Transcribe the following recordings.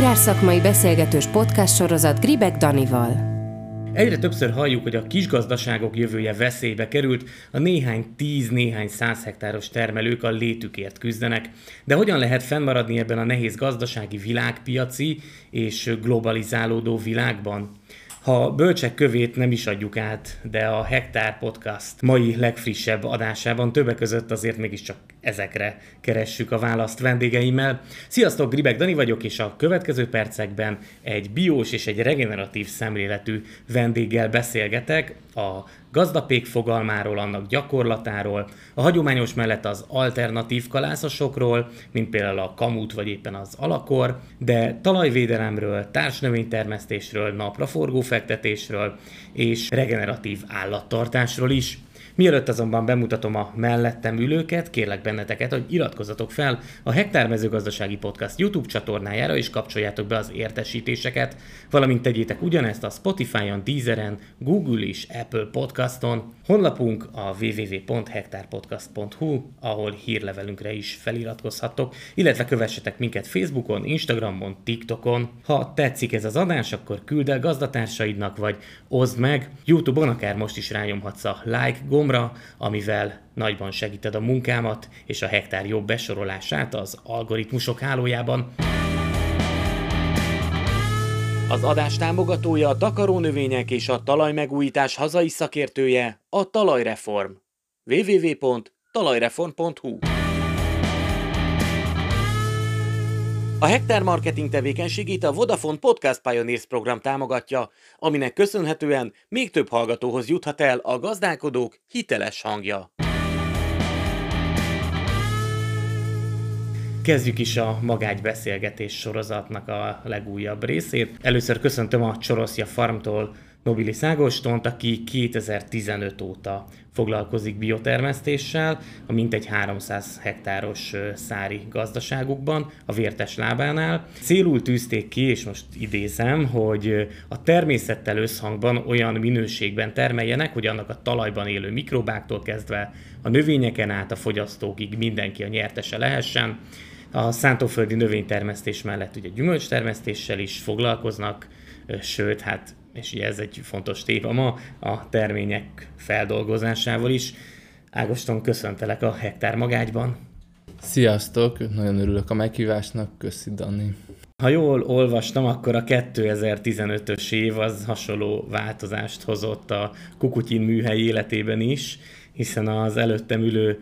Agrárszakmai beszélgetős podcast sorozat Gribek Danival. Egyre többször halljuk, hogy a kisgazdaságok jövője veszélybe került, a néhány tíz, néhány száz hektáros termelők a létükért küzdenek. De hogyan lehet fennmaradni ebben a nehéz gazdasági világpiaci és globalizálódó világban? Ha bölcsek kövét nem is adjuk át, de a Hektár Podcast mai legfrissebb adásában többek között azért mégiscsak ezekre keressük a választ vendégeimmel. Sziasztok, Gribek Dani vagyok, és a következő percekben egy biós és egy regeneratív szemléletű vendéggel beszélgetek a gazdapék fogalmáról, annak gyakorlatáról, a hagyományos mellett az alternatív kalászosokról, mint például a kamut vagy éppen az alakor, de talajvédelemről, társnövénytermesztésről, napraforgó fektetésről és regeneratív állattartásról is. Mielőtt azonban bemutatom a mellettem ülőket, kérlek benneteket, hogy iratkozzatok fel a Hektár Mezőgazdasági Podcast YouTube csatornájára, és kapcsoljátok be az értesítéseket, valamint tegyétek ugyanezt a Spotify-on, Deezeren, Google és Apple Podcaston. Honlapunk a www.hektárpodcast.hu, ahol hírlevelünkre is feliratkozhattok, illetve kövessetek minket Facebookon, Instagramon, TikTokon. Ha tetszik ez az adás, akkor küld el gazdatársaidnak, vagy oszd meg. Youtube-on akár most is rányomhatsz a like gombra, amivel nagyban segíted a munkámat és a hektár jobb besorolását az algoritmusok hálójában. Az adás támogatója a takarónövények és a talajmegújítás hazai szakértője a Talajreform. www.talajreform.hu A Hektár marketing tevékenységét a Vodafone Podcast Pioneers program támogatja, aminek köszönhetően még több hallgatóhoz juthat el a gazdálkodók hiteles hangja. Kezdjük is a magágy beszélgetés sorozatnak a legújabb részét. Először köszöntöm a Csoroszja Farmtól Nobilis Ágostont, aki 2015 óta foglalkozik biotermesztéssel a mintegy 300 hektáros szári gazdaságukban, a Vértes lábánál. Célul tűzték ki, és most idézem, hogy a természettel összhangban olyan minőségben termeljenek, hogy annak a talajban élő mikrobáktól kezdve a növényeken át a fogyasztókig mindenki a nyertese lehessen. A szántóföldi növénytermesztés mellett ugye gyümölcstermesztéssel is foglalkoznak, sőt, hát és ugye ez egy fontos téma ma, a termények feldolgozásával is. Ágoston, köszöntelek a Hektár Magágyban. Sziasztok, nagyon örülök a meghívásnak, köszi Dani. Ha jól olvastam, akkor a 2015-ös év az hasonló változást hozott a Kukutyin műhely életében is, hiszen az előttem ülő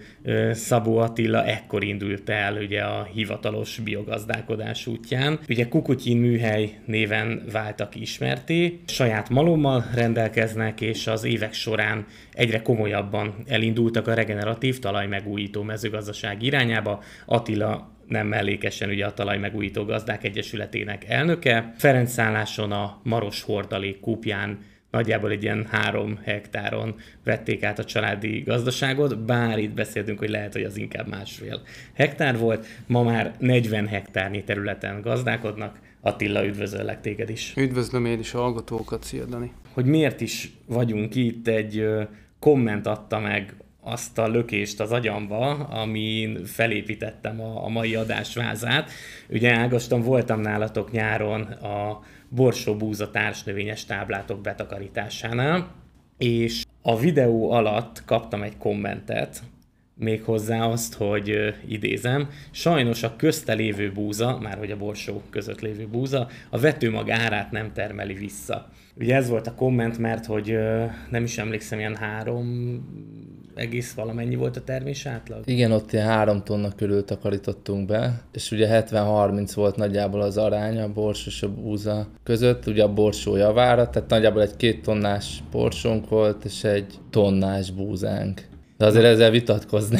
Szabó Attila ekkor indult el ugye a hivatalos biogazdálkodás útján. Ugye Kukutyin műhely néven váltak ismerté, saját malommal rendelkeznek, és az évek során egyre komolyabban elindultak a regeneratív talajmegújító mezőgazdaság irányába. Attila nem mellékesen ugye a Talajmegújító Gazdák Egyesületének elnöke. Ferenc szálláson a Maros Hordalék kúpján nagyjából egy ilyen három hektáron vették át a családi gazdaságot, bár itt beszéltünk, hogy lehet, hogy az inkább másfél hektár volt, ma már 40 hektárnyi területen gazdálkodnak. Attila, üdvözöllek téged is. Üdvözlöm én is a hallgatókat, szia Dani. Hogy miért is vagyunk itt, egy komment adta meg azt a lökést az agyamba, amin felépítettem a, a mai adásvázát. Ugye Ágoston voltam nálatok nyáron a borsóbúza társnövényes táblátok betakarításánál, és a videó alatt kaptam egy kommentet, méghozzá azt, hogy idézem, sajnos a közte lévő búza, már hogy a borsó között lévő búza, a vetőmag árát nem termeli vissza. Ugye ez volt a komment, mert hogy nem is emlékszem, ilyen három egész valamennyi volt a termés átlag? Igen, ott ilyen három tonna körül takarítottunk be, és ugye 70-30 volt nagyjából az arány a bors és a búza között, ugye a borsó javára, tehát nagyjából egy két tonnás borsónk volt, és egy tonnás búzánk. De azért ezzel vitatkozni.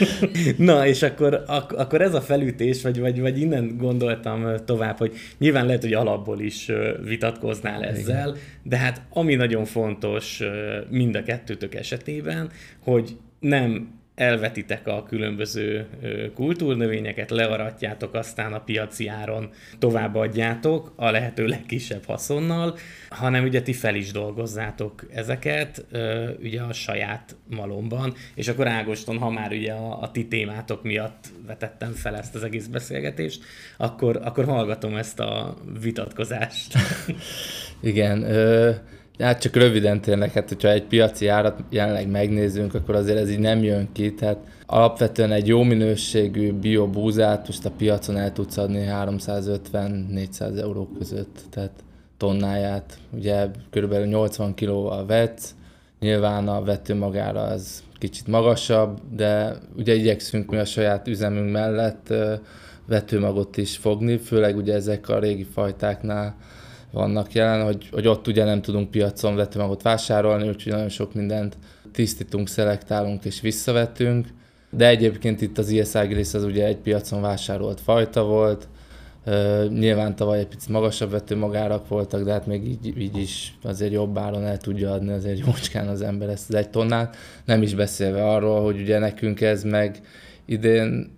Na, és akkor, ak- akkor ez a felütés, vagy, vagy, vagy innen gondoltam tovább, hogy nyilván lehet, hogy alapból is vitatkoznál ezzel, Igen. de hát ami nagyon fontos mind a kettőtök esetében, hogy nem elvetitek a különböző kultúrnövényeket, learatjátok, aztán a piaci áron továbbadjátok a lehető legkisebb haszonnal, hanem ugye ti fel is dolgozzátok ezeket ugye a saját malomban, és akkor Ágoston, ha már ugye a, a ti témátok miatt vetettem fel ezt az egész beszélgetést, akkor, akkor hallgatom ezt a vitatkozást. Igen, ö- Hát csak röviden tényleg, hát hogyha egy piaci árat jelenleg megnézzünk, akkor azért ez így nem jön ki, tehát alapvetően egy jó minőségű biobúzát most a piacon el tudsz adni 350-400 euró között, tehát tonnáját, ugye körülbelül 80 kg a vetsz, nyilván a vető magára az kicsit magasabb, de ugye igyekszünk mi a saját üzemünk mellett vetőmagot is fogni, főleg ugye ezek a régi fajtáknál vannak jelen, hogy, hogy ott ugye nem tudunk piacon vetőmagot vásárolni, úgyhogy nagyon sok mindent tisztítunk, szelektálunk és visszavetünk. De egyébként itt az IS Agris az ugye egy piacon vásárolt fajta volt, Uh, nyilván tavaly egy picit magasabb vetőmagárak voltak, de hát még így, így is azért jobb áron el tudja adni azért jócskán az ember ezt az egy tonnát. Nem is beszélve arról, hogy ugye nekünk ez meg idén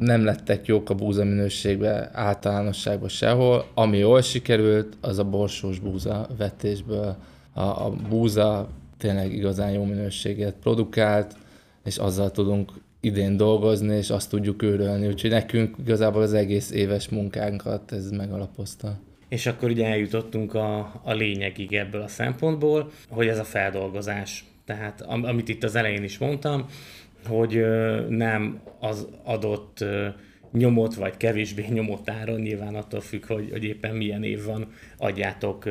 nem lettek jók a búza minőségbe általánosságban sehol. Ami jól sikerült, az a borsós búza vetésből. A, a búza tényleg igazán jó minőséget produkált, és azzal tudunk idén dolgozni, és azt tudjuk őrölni. Úgyhogy nekünk igazából az egész éves munkánkat ez megalapozta. És akkor ugye eljutottunk a, a lényegig ebből a szempontból, hogy ez a feldolgozás. Tehát amit itt az elején is mondtam, hogy nem az adott nyomott vagy kevésbé nyomott áron, nyilván attól függ, hogy, hogy éppen milyen év van, adjátok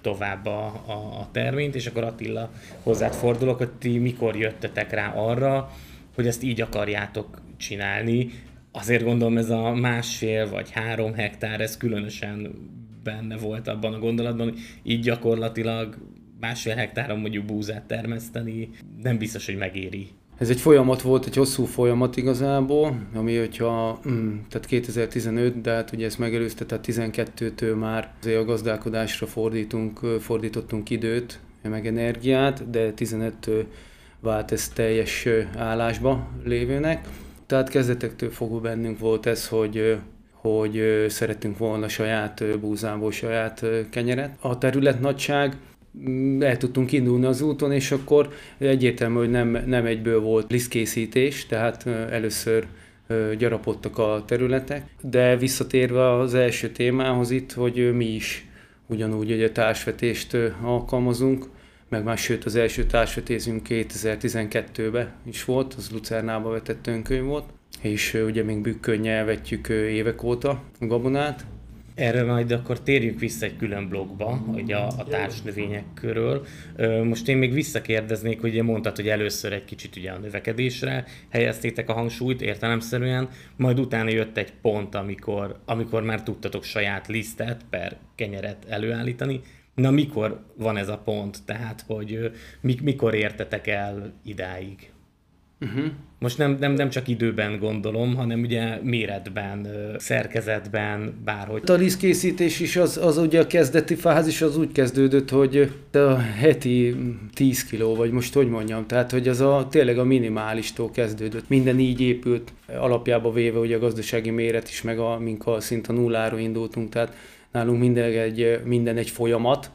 tovább a, a, a terményt, és akkor Attila hozzád fordulok, hogy ti mikor jöttetek rá arra, hogy ezt így akarjátok csinálni. Azért gondolom ez a másfél vagy három hektár, ez különösen benne volt abban a gondolatban, hogy így gyakorlatilag másfél hektáron mondjuk búzát termeszteni nem biztos, hogy megéri ez egy folyamat volt, egy hosszú folyamat igazából, ami hogyha, mm, tehát 2015, de hát ugye ezt megelőzte, tehát 12-től már azért a gazdálkodásra fordítunk, fordítottunk időt, meg energiát, de 15-től vált ez teljes állásba lévőnek. Tehát kezdetektől fogva bennünk volt ez, hogy hogy szerettünk volna saját búzából saját kenyeret. A terület nagyság el tudtunk indulni az úton, és akkor egyértelmű, hogy nem, nem egyből volt lisztkészítés, tehát először gyarapodtak a területek, de visszatérve az első témához itt, hogy mi is ugyanúgy egy társvetést alkalmazunk, meg már sőt az első társvetésünk 2012-ben is volt, az Lucernába vetett önkönyv volt, és ugye még bükkönyel vetjük évek óta a gabonát, erre majd akkor térjünk vissza egy külön blogba, hogy a, a társnövények körül. Most én még visszakérdeznék, hogy mondtad, hogy először egy kicsit ugye a növekedésre helyeztétek a hangsúlyt értelemszerűen, majd utána jött egy pont, amikor, amikor már tudtatok saját lisztet per kenyeret előállítani. Na mikor van ez a pont? Tehát, hogy mikor értetek el idáig? Uh-huh. Most nem, nem, nem csak időben gondolom, hanem ugye méretben, szerkezetben, bárhogy. A lisztkészítés is az, az ugye a kezdeti fázis az úgy kezdődött, hogy a heti 10 kiló, vagy most hogy mondjam, tehát hogy az a tényleg a minimálistól kezdődött. Minden így épült, alapjába véve ugye a gazdasági méret is, meg a, mink a szint a nulláról indultunk, tehát nálunk minden egy, minden egy folyamat,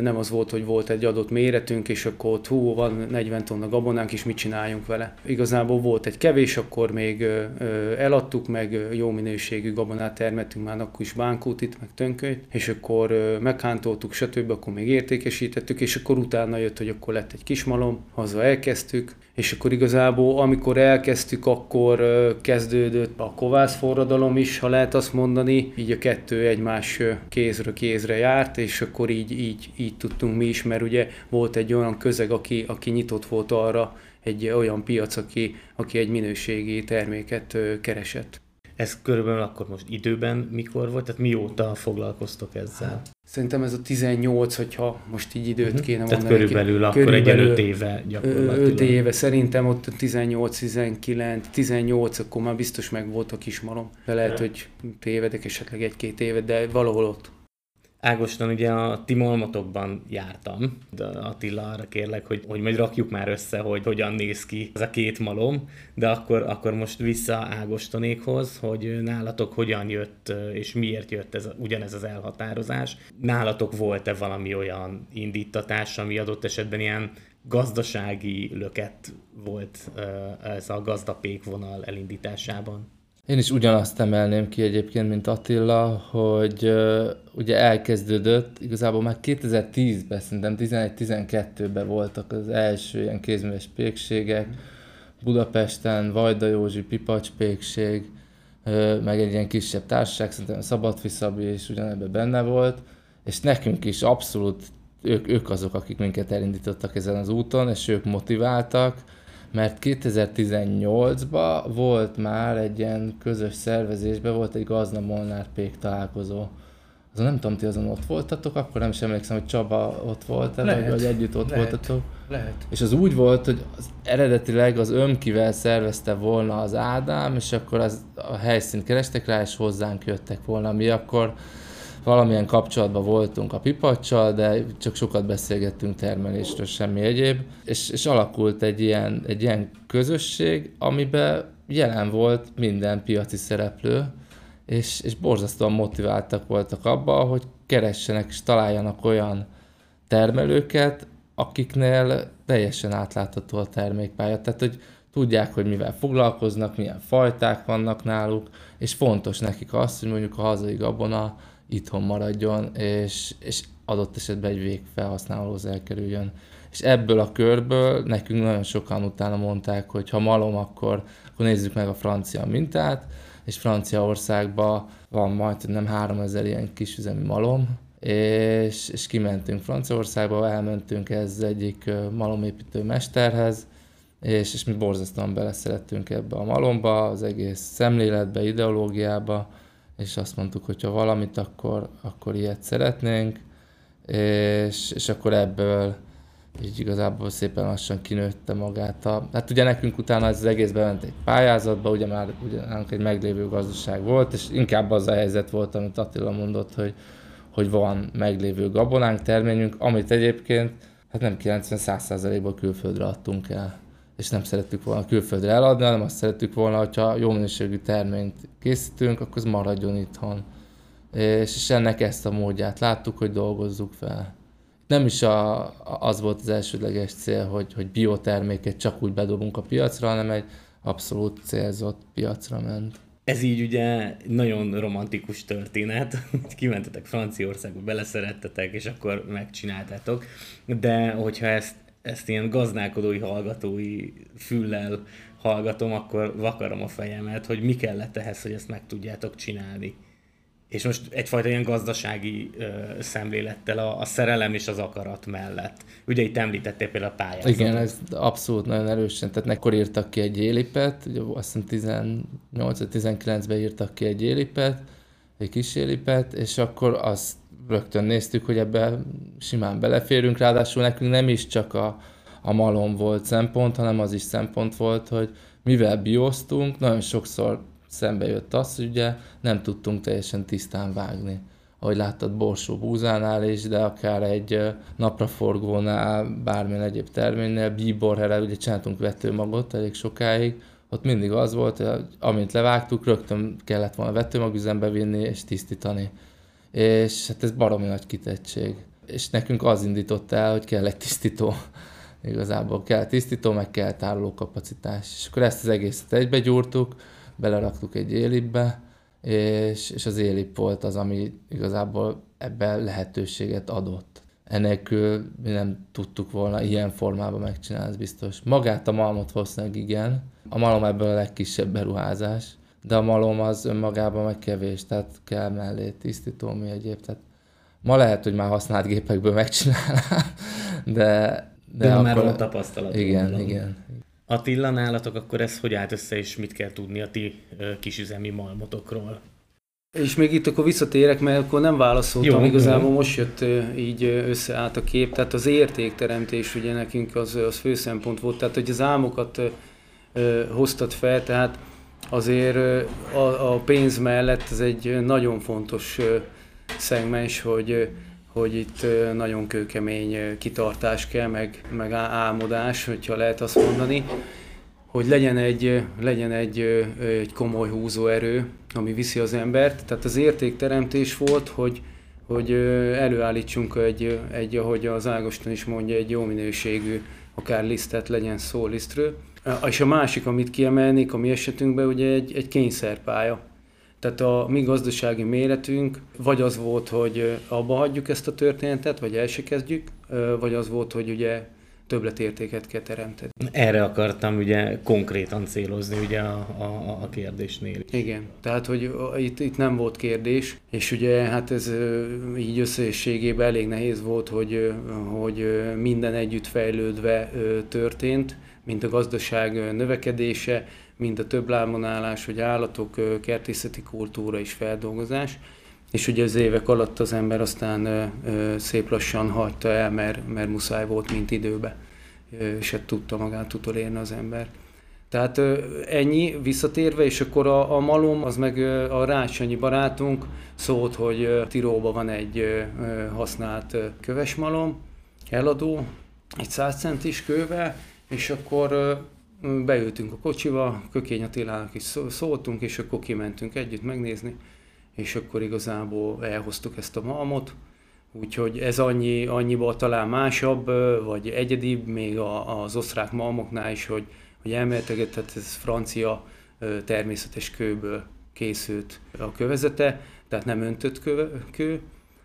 nem az volt, hogy volt egy adott méretünk, és akkor ott hú, van 40 tonna gabonánk, és mit csináljunk vele. Igazából volt egy kevés, akkor még eladtuk, meg jó minőségű gabonát termettünk már akkor is bánkútit, meg tönkölyt, és akkor meghántoltuk, stb. akkor még értékesítettük, és akkor utána jött, hogy akkor lett egy kismalom, haza elkezdtük, és akkor igazából amikor elkezdtük, akkor kezdődött a kovász forradalom is, ha lehet azt mondani, így a kettő egymás kézről kézre járt, és akkor így, így, így tudtunk mi is, mert ugye volt egy olyan közeg, aki, aki nyitott volt arra, egy olyan piac, aki, aki egy minőségi terméket keresett. Ez körülbelül akkor most időben mikor volt? Tehát mióta foglalkoztok ezzel? Szerintem ez a 18, hogyha most így időt uh-huh. kéne Tehát mondani. körülbelül ki, akkor körülbelül egy 5 éve gyakorlatilag. 5 éve, szerintem ott 18, 19, 18, akkor már biztos meg volt a kismalom. De lehet, hogy tévedek esetleg egy-két évet, de valahol ott. Ágoston, ugye a ti malmotokban jártam, de Attila arra kérlek, hogy, hogy majd rakjuk már össze, hogy hogyan néz ki ez a két malom, de akkor, akkor most vissza Ágostonékhoz, hogy nálatok hogyan jött, és miért jött ez, ugyanez az elhatározás. Nálatok volt-e valami olyan indítatás, ami adott esetben ilyen gazdasági löket volt ez a gazdapék vonal elindításában? Én is ugyanazt emelném ki egyébként, mint Attila, hogy uh, ugye elkezdődött, igazából már 2010-ben, szerintem 11-12-ben voltak az első ilyen kézműves pékségek, Budapesten, Vajda Józsi, Pipacs pékség, uh, meg egy ilyen kisebb társaság, szerintem Szabadfi Szabi is ugyanebben benne volt, és nekünk is abszolút ők, ők azok, akik minket elindítottak ezen az úton, és ők motiváltak, mert 2018-ban volt már egy ilyen közös szervezésben, volt egy Gazna Molnár Pék találkozó. Azon nem tudom, ti azon ott voltatok, akkor nem is emlékszem, hogy Csaba ott volt vagy, vagy együtt ott lehet, voltatok. Lehet. És az úgy volt, hogy az eredetileg az ömkivel szervezte volna az Ádám, és akkor az, a helyszínt kerestek rá, és hozzánk jöttek volna. Mi akkor valamilyen kapcsolatban voltunk a pipacsal, de csak sokat beszélgettünk termelésről, semmi egyéb, és, és alakult egy ilyen, egy ilyen közösség, amiben jelen volt minden piaci szereplő, és, és borzasztóan motiváltak voltak abba, hogy keressenek és találjanak olyan termelőket, akiknél teljesen átlátható a termékpálya. Tehát, hogy tudják, hogy mivel foglalkoznak, milyen fajták vannak náluk, és fontos nekik az, hogy mondjuk a hazai gabona itthon maradjon, és, és adott esetben egy végfelhasználóhoz elkerüljön. És ebből a körből nekünk nagyon sokan utána mondták, hogy ha malom, akkor, akkor nézzük meg a francia mintát, és Franciaországban van majd nem 3000 ilyen kisüzemi malom, és, és kimentünk Franciaországba, elmentünk ez egyik malomépítő mesterhez, és, és mi borzasztóan beleszerettünk ebbe a malomba, az egész szemléletbe, ideológiába, és azt mondtuk, hogy ha valamit, akkor, akkor ilyet szeretnénk, és, és akkor ebből így igazából szépen lassan kinőtte magát. A, hát ugye nekünk utána ez az egész bement egy pályázatba, ugye már ugye egy meglévő gazdaság volt, és inkább az a helyzet volt, amit Attila mondott, hogy, hogy van meglévő gabonánk, terményünk, amit egyébként hát nem 90-100%-ban külföldre adtunk el és nem szerettük volna külföldre eladni, hanem azt szerettük volna, hogyha jó minőségű terményt készítünk, akkor az maradjon itthon. És, és ennek ezt a módját láttuk, hogy dolgozzuk fel. Nem is a, az volt az elsődleges cél, hogy, hogy bioterméket csak úgy bedobunk a piacra, hanem egy abszolút célzott piacra ment. Ez így ugye nagyon romantikus történet, kimentetek Franciaországba, beleszerettetek, és akkor megcsináltátok, de hogyha ezt ezt ilyen gazdálkodói, hallgatói füllel hallgatom, akkor vakarom a fejemet, hogy mi kellett ehhez, hogy ezt meg tudjátok csinálni. És most egyfajta ilyen gazdasági ö, szemlélettel a, a szerelem és az akarat mellett. Ugye itt említettél például a pályázatot. Igen, ez abszolút nagyon erősen. Tehát nekor írtak ki egy élipet, ugye azt hiszem 18-19-ben írtak ki egy élipet, egy kis élipet, és akkor azt rögtön néztük, hogy ebbe simán beleférünk, ráadásul nekünk nem is csak a, a malom volt szempont, hanem az is szempont volt, hogy mivel bioztunk, nagyon sokszor szembe jött az, hogy ugye nem tudtunk teljesen tisztán vágni. Ahogy láttad borsó búzánál is, de akár egy napraforgónál, bármilyen egyéb terménynél, bíborhere, ugye csináltunk vetőmagot elég sokáig, ott mindig az volt, hogy amint levágtuk, rögtön kellett volna vetőmagüzembe vinni és tisztítani és hát ez baromi nagy kitettség. És nekünk az indított el, hogy kell egy tisztító. Igazából kell tisztító, meg kell tároló kapacitás. És akkor ezt az egészet egybegyúrtuk, beleraktuk egy élipbe, és, és az élip volt az, ami igazából ebben lehetőséget adott. Enélkül mi nem tudtuk volna ilyen formában megcsinálni, ez biztos. Magát a malmot valószínűleg igen. A malom ebből a legkisebb beruházás, de a malom az önmagában meg kevés, tehát kell mellé tisztító mi egyéb. Tehát ma lehet, hogy már használt gépekből megcsinálnám, de... De, de akkor... már van tapasztalat. Igen, mondom. igen. Attila, nálatok akkor ez hogy állt össze, és mit kell tudni a ti kisüzemi malmotokról? És még itt akkor visszatérek, mert akkor nem válaszoltam, jó, igazából jó. most jött így összeállt a kép, tehát az értékteremtés ugye nekünk az, az fő szempont volt, tehát hogy az álmokat hoztad fel, tehát azért a, a pénz mellett ez egy nagyon fontos szegmens, hogy, hogy itt nagyon kőkemény kitartás kell, meg, meg álmodás, hogyha lehet azt mondani, hogy legyen egy, legyen egy, egy komoly húzóerő, ami viszi az embert. Tehát az értékteremtés volt, hogy, hogy előállítsunk egy, egy, ahogy az Ágoston is mondja, egy jó minőségű, akár lisztet legyen szó lisztről. És a másik, amit kiemelnék a mi esetünkben, ugye egy, egy kényszerpálya. Tehát a mi gazdasági méretünk vagy az volt, hogy abba hagyjuk ezt a történetet, vagy el se kezdjük, vagy az volt, hogy ugye többletértéket kell teremteni. Erre akartam ugye konkrétan célozni ugye a, a, a kérdésnél. Igen, tehát hogy itt, itt nem volt kérdés, és ugye hát ez így összességében elég nehéz volt, hogy, hogy minden együtt fejlődve történt, mint a gazdaság növekedése, mind a több lábonálás, hogy állatok, kertészeti kultúra és feldolgozás. És ugye az évek alatt az ember aztán szép lassan hagyta el, mert, mert muszáj volt, mint időbe, és hát tudta magát utolérni az ember. Tehát ennyi visszatérve, és akkor a, a malom, az meg a Rácsonyi barátunk szólt, hogy Tiróban van egy használt kövesmalom, eladó, egy 100 centis kővel, és akkor beültünk a kocsiba, Kökény Attilának is szóltunk, és akkor kimentünk együtt megnézni, és akkor igazából elhoztuk ezt a malmot, úgyhogy ez annyi, annyiból talán másabb, vagy egyedibb még az osztrák malmoknál is, hogy, hogy elméletileg, tehát ez francia természetes kőből készült a kövezete, tehát nem öntött kő, kő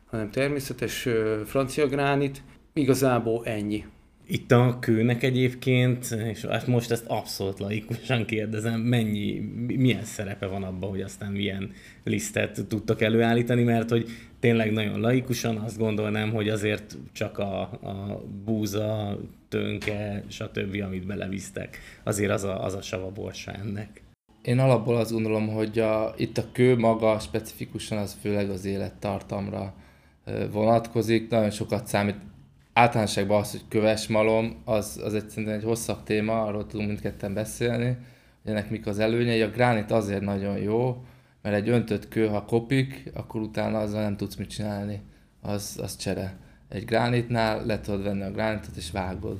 hanem természetes francia gránit. Igazából ennyi. Itt a kőnek egyébként, és hát most ezt abszolút laikusan kérdezem, mennyi, milyen szerepe van abban, hogy aztán milyen lisztet tudtak előállítani, mert hogy tényleg nagyon laikusan azt gondolnám, hogy azért csak a, a búza, tönke, stb., amit belevisztek, azért az a, az a sava borsa ennek. Én alapból azt gondolom, hogy a, itt a kő maga specifikusan az főleg az élettartamra vonatkozik, nagyon sokat számít általánosságban az, hogy köves malom, az, az egy, egy hosszabb téma, arról tudunk mindketten beszélni, hogy ennek mik az előnyei. A gránit azért nagyon jó, mert egy öntött kő, ha kopik, akkor utána azzal nem tudsz mit csinálni, az, az csere. Egy gránitnál le tudod venni a gránitot és vágod.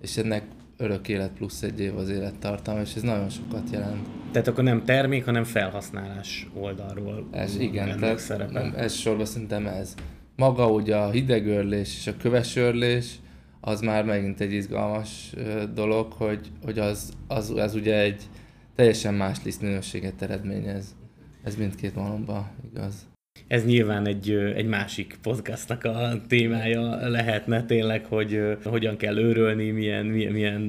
És ennek örök élet plusz egy év az élettartam, és ez nagyon sokat jelent. Tehát akkor nem termék, hanem felhasználás oldalról. Ez igen, tehát ez sorban szerintem ez maga ugye a hidegörlés és a kövesörlés, az már megint egy izgalmas dolog, hogy, hogy az, az, az ugye egy teljesen más lisztminőséget eredményez. Ez mindkét malomban igaz. Ez nyilván egy, egy másik podcastnak a témája lehetne tényleg, hogy hogyan kell őrölni, milyen, milyen, milyen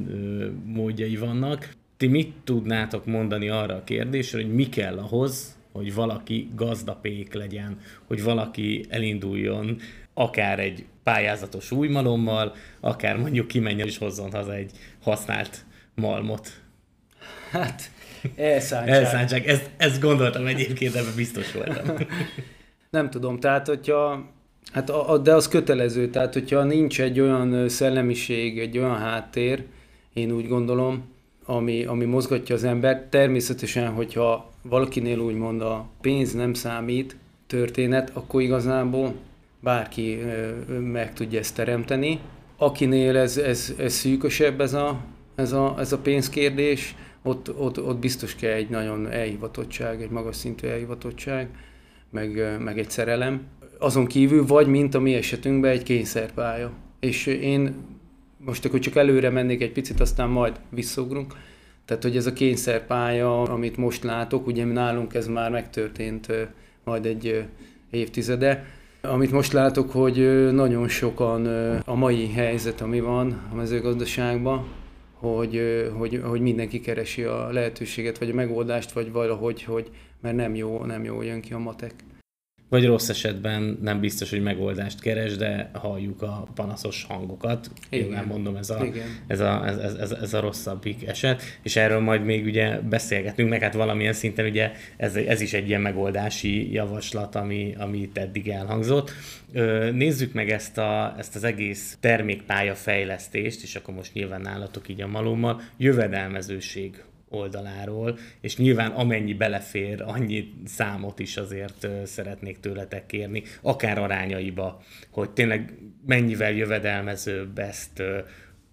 módjai vannak. Ti mit tudnátok mondani arra a kérdésre, hogy mi kell ahhoz, hogy valaki gazdapék legyen, hogy valaki elinduljon akár egy pályázatos új malommal, akár mondjuk kimenjen és hozzon haza egy használt malmot. Hát, elszántság. elszántság. Ezt, ezt gondoltam egyébként, ebben biztos voltam. Nem tudom, tehát hogyha Hát a, a, de az kötelező, tehát hogyha nincs egy olyan szellemiség, egy olyan háttér, én úgy gondolom, ami, ami mozgatja az embert, természetesen, hogyha valakinél úgymond a pénz nem számít történet, akkor igazából bárki meg tudja ezt teremteni. Akinél ez, ez, ez szűkösebb ez a, ez a, ez a pénzkérdés, ott, ott, ott biztos kell egy nagyon elhivatottság, egy magas szintű elhivatottság, meg, meg egy szerelem. Azon kívül vagy, mint a mi esetünkben, egy kényszerpálya. És én most akkor csak előre mennék egy picit, aztán majd visszaugrunk. Tehát, hogy ez a kényszerpálya, amit most látok, ugye nálunk ez már megtörtént majd egy évtizede, amit most látok, hogy nagyon sokan a mai helyzet, ami van a mezőgazdaságban, hogy, hogy, hogy mindenki keresi a lehetőséget, vagy a megoldást, vagy valahogy, hogy, mert nem jó, nem jó jön ki a matek vagy rossz esetben nem biztos, hogy megoldást keres, de halljuk a panaszos hangokat. Igen. nem mondom, ez a, ez, a, ez, ez, ez, ez a rosszabbik eset, és erről majd még ugye beszélgetünk, meg hát valamilyen szinten ugye ez, ez is egy ilyen megoldási javaslat, ami, ami eddig elhangzott. Nézzük meg ezt, a, ezt az egész termékpálya fejlesztést, és akkor most nyilván nálatok így a malommal, jövedelmezőség oldaláról, és nyilván amennyi belefér, annyi számot is azért szeretnék tőletek kérni, akár arányaiba, hogy tényleg mennyivel jövedelmezőbb ezt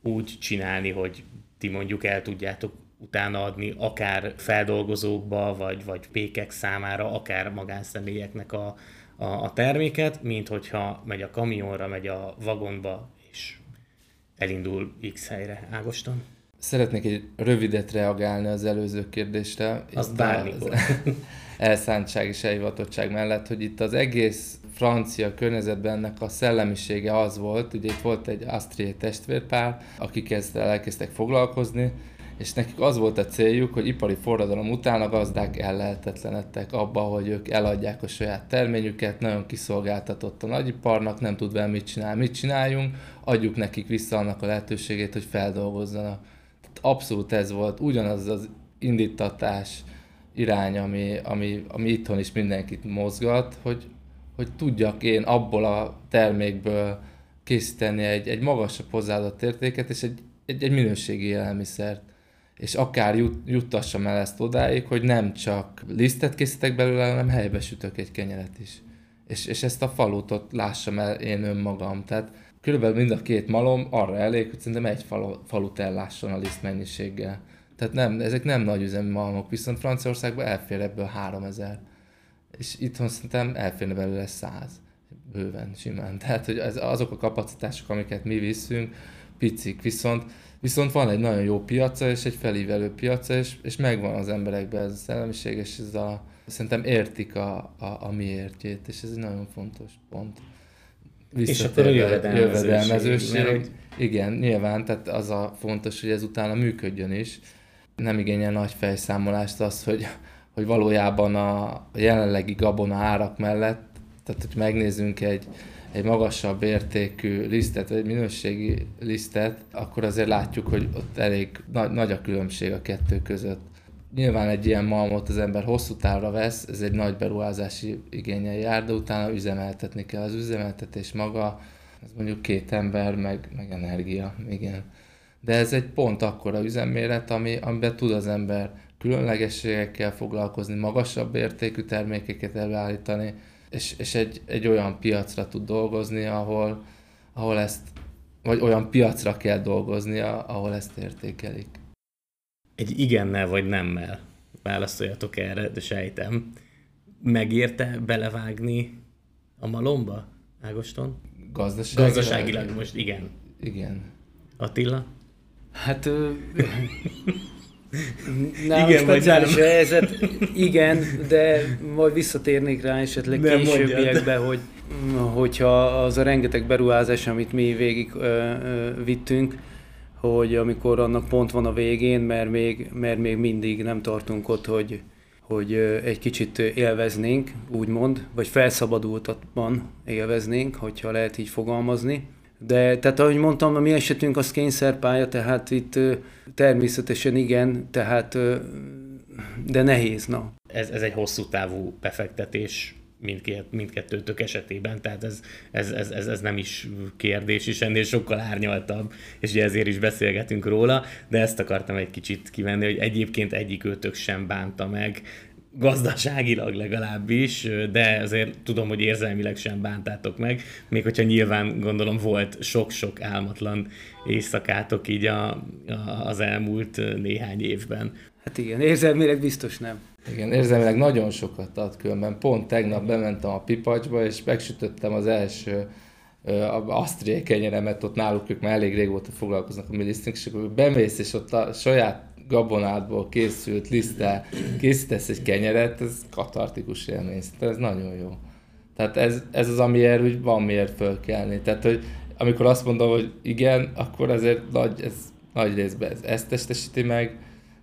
úgy csinálni, hogy ti mondjuk el tudjátok utána adni akár feldolgozókba, vagy, vagy pékek számára, akár magánszemélyeknek a, a, a terméket, mint hogyha megy a kamionra, megy a vagonba, és elindul X helyre. Ágoston? Szeretnék egy rövidet reagálni az előző kérdésre. Az bármikor. Az elszántság és elhivatottság mellett, hogy itt az egész francia környezetben ennek a szellemisége az volt, ugye itt volt egy Astrié testvérpár, akik ezzel elkezdtek foglalkozni, és nekik az volt a céljuk, hogy ipari forradalom után a gazdák ellehetetlenedtek abba, hogy ők eladják a saját terményüket, nagyon kiszolgáltatott a nagyiparnak, nem tud vele mit csinál, mit csináljunk, adjuk nekik vissza annak a lehetőségét, hogy feldolgozzanak. Abszolút ez volt, ugyanaz az indítatás, irány, ami, ami, ami itthon is mindenkit mozgat, hogy, hogy tudjak én abból a termékből készíteni egy, egy magasabb hozzáadott értéket és egy, egy, egy minőségi élelmiszert és akár jut, juttassam el ezt odáig, hogy nem csak lisztet készítek belőle, hanem helybe sütök egy kenyeret is. És, és ezt a falutot lássam el én önmagam. Tehát körülbelül mind a két malom arra elég, hogy szerintem egy falu, falut ellásson a liszt mennyiséggel. Tehát nem, ezek nem nagy üzemi malmok, viszont Franciaországban elfér ebből 3000. És itthon szerintem elférne belőle 100. Bőven, simán. Tehát, hogy ez, azok a kapacitások, amiket mi viszünk, picik, viszont Viszont van egy nagyon jó piaca, és egy felívelő piaca, és, és megvan az emberekben ez a szellemiség, és ez a, szerintem értik a, a, a miértjét, és ez egy nagyon fontos pont. És akkor a jövedelmezőség. jövedelmezőség hogy... Igen, nyilván, tehát az a fontos, hogy ez utána működjön is. Nem igényel nagy fejszámolást az, hogy, hogy valójában a jelenlegi gabona árak mellett, tehát hogy megnézzünk egy, egy magasabb értékű lisztet, vagy egy minőségi lisztet, akkor azért látjuk, hogy ott elég nagy, nagy a különbség a kettő között. Nyilván egy ilyen malmot az ember hosszú távra vesz, ez egy nagy beruházási igényel jár, de utána üzemeltetni kell. Az üzemeltetés maga, ez mondjuk két ember, meg, meg energia, igen. De ez egy pont akkora üzemméret, ami, amiben tud az ember különlegességekkel foglalkozni, magasabb értékű termékeket előállítani, és, és egy, egy olyan piacra tud dolgozni, ahol, ahol ezt, vagy olyan piacra kell dolgoznia, ahol ezt értékelik. Egy igennel vagy nemmel válaszoljatok erre, de sejtem. Megérte belevágni a malomba, Ágoston? Gazdaságilag? Gazdaságilag most igen. Igen. Attila? Hát Na, igen, vagy nem. helyzet, igen, de majd visszatérnék rá esetleg nem későbbiekbe, hogy hogyha az a rengeteg beruházás, amit mi végig ö, ö, vittünk, hogy amikor annak pont van a végén, mert még, mert még mindig nem tartunk ott, hogy, hogy egy kicsit élveznénk, úgymond, vagy felszabadultatban élveznénk, hogyha lehet így fogalmazni de tehát ahogy mondtam, a mi esetünk az kényszerpálya, tehát itt természetesen igen, tehát de nehéz, na. Ez, ez egy hosszú távú befektetés mindkét, mindkettőtök esetében, tehát ez, ez, ez, ez, nem is kérdés, és ennél sokkal árnyaltabb, és ugye ezért is beszélgetünk róla, de ezt akartam egy kicsit kivenni, hogy egyébként egyik őtök sem bánta meg gazdaságilag legalábbis, de azért tudom, hogy érzelmileg sem bántátok meg, még hogyha nyilván gondolom volt sok-sok álmatlan éjszakátok így a, a, az elmúlt néhány évben. Hát igen, érzelmileg biztos nem. Igen, érzelmileg nagyon sokat ad különben. Pont tegnap bementem a pipacsba, és megsütöttem az első a Asztrié kenyeremet, ott náluk ők már elég régóta foglalkoznak a millisztink, és akkor bemész, és ott a saját gabonádból készült liszttel készítesz egy kenyeret, ez katartikus élmény, ez nagyon jó. Tehát ez, ez az, amiért úgy van miért fölkelni. Tehát, hogy amikor azt mondom, hogy igen, akkor azért nagy, ez nagy részben ez ezt testesíti meg,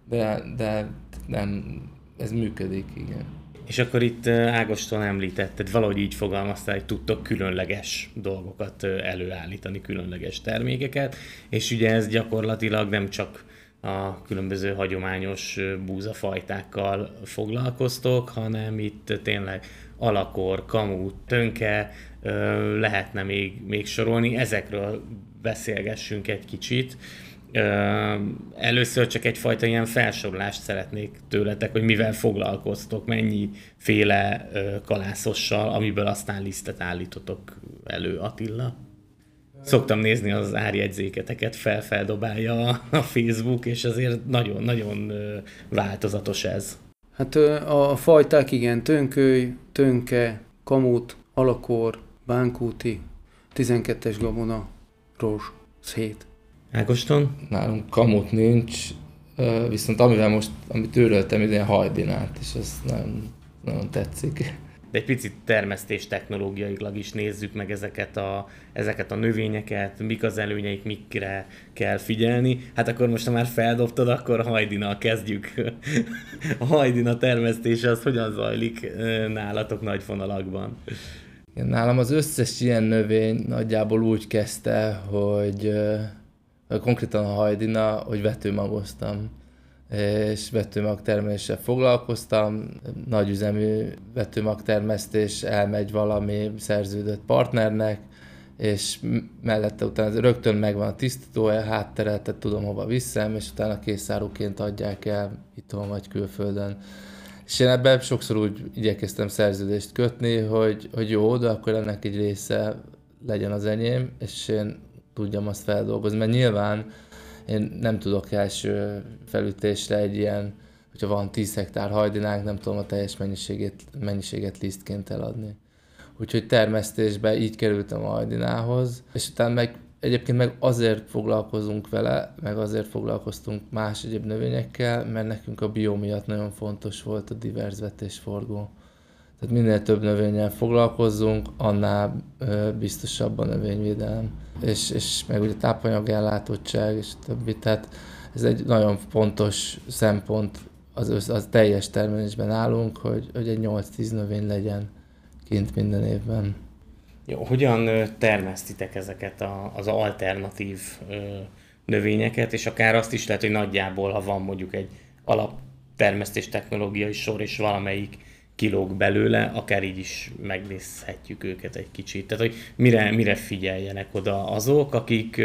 de, de nem, ez működik, igen. És akkor itt Ágoston említetted, valahogy így fogalmaztál, hogy tudtok különleges dolgokat előállítani, különleges termékeket, és ugye ez gyakorlatilag nem csak a különböző hagyományos búzafajtákkal foglalkoztok, hanem itt tényleg alakor, kamú, tönke, lehetne még, még sorolni, ezekről beszélgessünk egy kicsit. Először csak egyfajta ilyen felsorlást szeretnék tőletek, hogy mivel foglalkoztok, mennyi féle kalászossal, amiből aztán lisztet állítotok elő, Attila. Szoktam nézni az árjegyzéketeket, felfeldobálja a Facebook, és azért nagyon-nagyon változatos ez. Hát a fajták igen, tönköly, tönke, kamut, alakor, bánkúti, 12-es gabona, rozs, szét. Ágoston? Nálunk kamut nincs, viszont amivel most, amit őröltem, ilyen hajdinát, és ez nagyon, nagyon tetszik. De egy picit termesztés technológiailag is nézzük meg ezeket a, ezeket a növényeket, mik az előnyeik, mikre kell figyelni. Hát akkor most, ha már feldobtad, akkor hajdina kezdjük. A hajdina termesztése az hogyan zajlik nálatok nagy fonalakban? Nálam az összes ilyen növény nagyjából úgy kezdte, hogy konkrétan a hajdina, hogy vetőmagoztam és vetőmagtermeléssel foglalkoztam. Nagyüzemű vetőmagtermesztés elmegy valami szerződött partnernek, és mellette utána rögtön megvan a tisztító háttere, tehát tudom hova viszem, és utána készáruként adják el itthon vagy külföldön. És én ebben sokszor úgy igyekeztem szerződést kötni, hogy, hogy jó, de akkor ennek egy része legyen az enyém, és én tudjam azt feldolgozni, mert nyilván én nem tudok első felütésre egy ilyen, hogyha van 10 hektár hajdinánk, nem tudom a teljes mennyiségét, mennyiséget lisztként eladni. Úgyhogy termesztésbe így kerültem a hajdinához, és utána meg egyébként meg azért foglalkozunk vele, meg azért foglalkoztunk más egyéb növényekkel, mert nekünk a bió miatt nagyon fontos volt a divers vetésforgó. Tehát minél több növényel foglalkozzunk, annál biztosabb a növényvédelem. És, és meg ugye tápanyagellátottság és többi. Tehát ez egy nagyon fontos szempont az, az teljes termelésben állunk, hogy, hogy egy 8-10 növény legyen kint minden évben. Jó, hogyan termesztitek ezeket a, az alternatív ö, növényeket, és akár azt is lehet, hogy nagyjából, ha van mondjuk egy alaptermesztés technológiai sor, és valamelyik kilóg belőle, akár így is megnézhetjük őket egy kicsit. Tehát, hogy mire, mire figyeljenek oda azok, akik,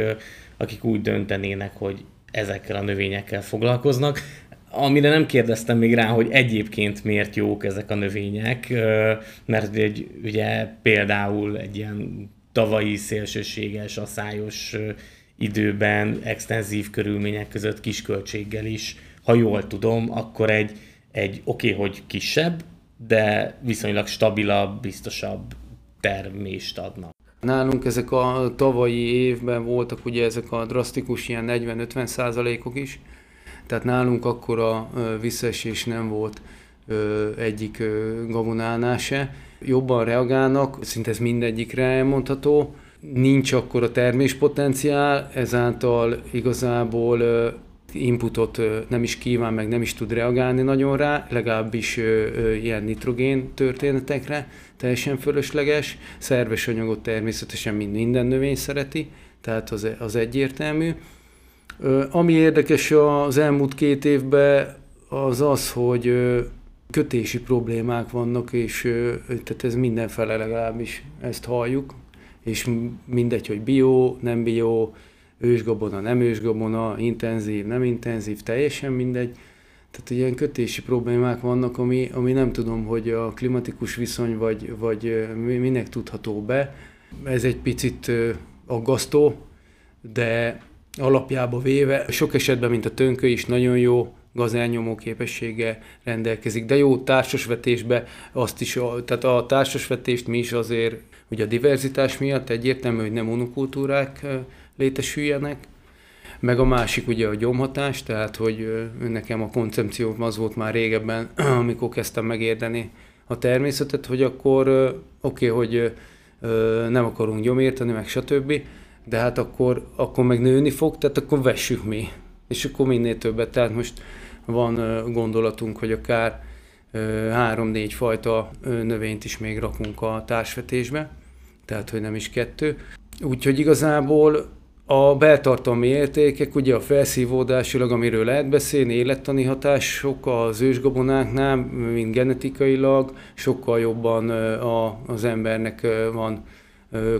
akik úgy döntenének, hogy ezekkel a növényekkel foglalkoznak. Amire nem kérdeztem még rá, hogy egyébként miért jók ezek a növények, mert egy, ugye például egy ilyen tavalyi szélsőséges, asszályos időben, extenzív körülmények között kisköltséggel is, ha jól tudom, akkor egy, egy oké, okay, hogy kisebb, de viszonylag stabilabb, biztosabb termést adnak. Nálunk ezek a tavalyi évben voltak ugye ezek a drasztikus ilyen 40-50 százalékok is, tehát nálunk akkor a visszaesés nem volt egyik gabonánál. Jobban reagálnak, szinte ez mindegyikre elmondható. Nincs akkor a terméspotenciál, ezáltal igazából inputot nem is kíván, meg nem is tud reagálni nagyon rá, legalábbis ilyen nitrogén történetekre, teljesen fölösleges. Szerves anyagot természetesen mind minden növény szereti, tehát az, az egyértelmű. Ami érdekes az elmúlt két évben, az az, hogy kötési problémák vannak, és tehát ez mindenfele legalábbis ezt halljuk, és mindegy, hogy bio, nem bio, ősgabona, nem ősgabona, intenzív, nem intenzív, teljesen mindegy. Tehát ilyen kötési problémák vannak, ami, ami nem tudom, hogy a klimatikus viszony vagy, vagy minek tudható be. Ez egy picit aggasztó, de alapjába véve sok esetben, mint a tönkö is nagyon jó gazelnyomó képessége rendelkezik, de jó társasvetésbe azt is, tehát a társasvetést mi is azért, ugye a diverzitás miatt egyértelmű, hogy nem monokultúrák létesüljenek, meg a másik ugye a gyomhatás, tehát hogy nekem a koncepcióm az volt már régebben, amikor kezdtem megérdeni a természetet, hogy akkor oké, okay, hogy nem akarunk gyomírtani, meg stb., de hát akkor, akkor meg nőni fog, tehát akkor vessük mi. És akkor minél többet. Tehát most van gondolatunk, hogy akár három-négy fajta növényt is még rakunk a társvetésbe, tehát hogy nem is kettő. Úgyhogy igazából a beltartalmi értékek, ugye a felszívódásilag, amiről lehet beszélni, élettani hatások az ősgabonáknál, mint genetikailag, sokkal jobban a, az embernek van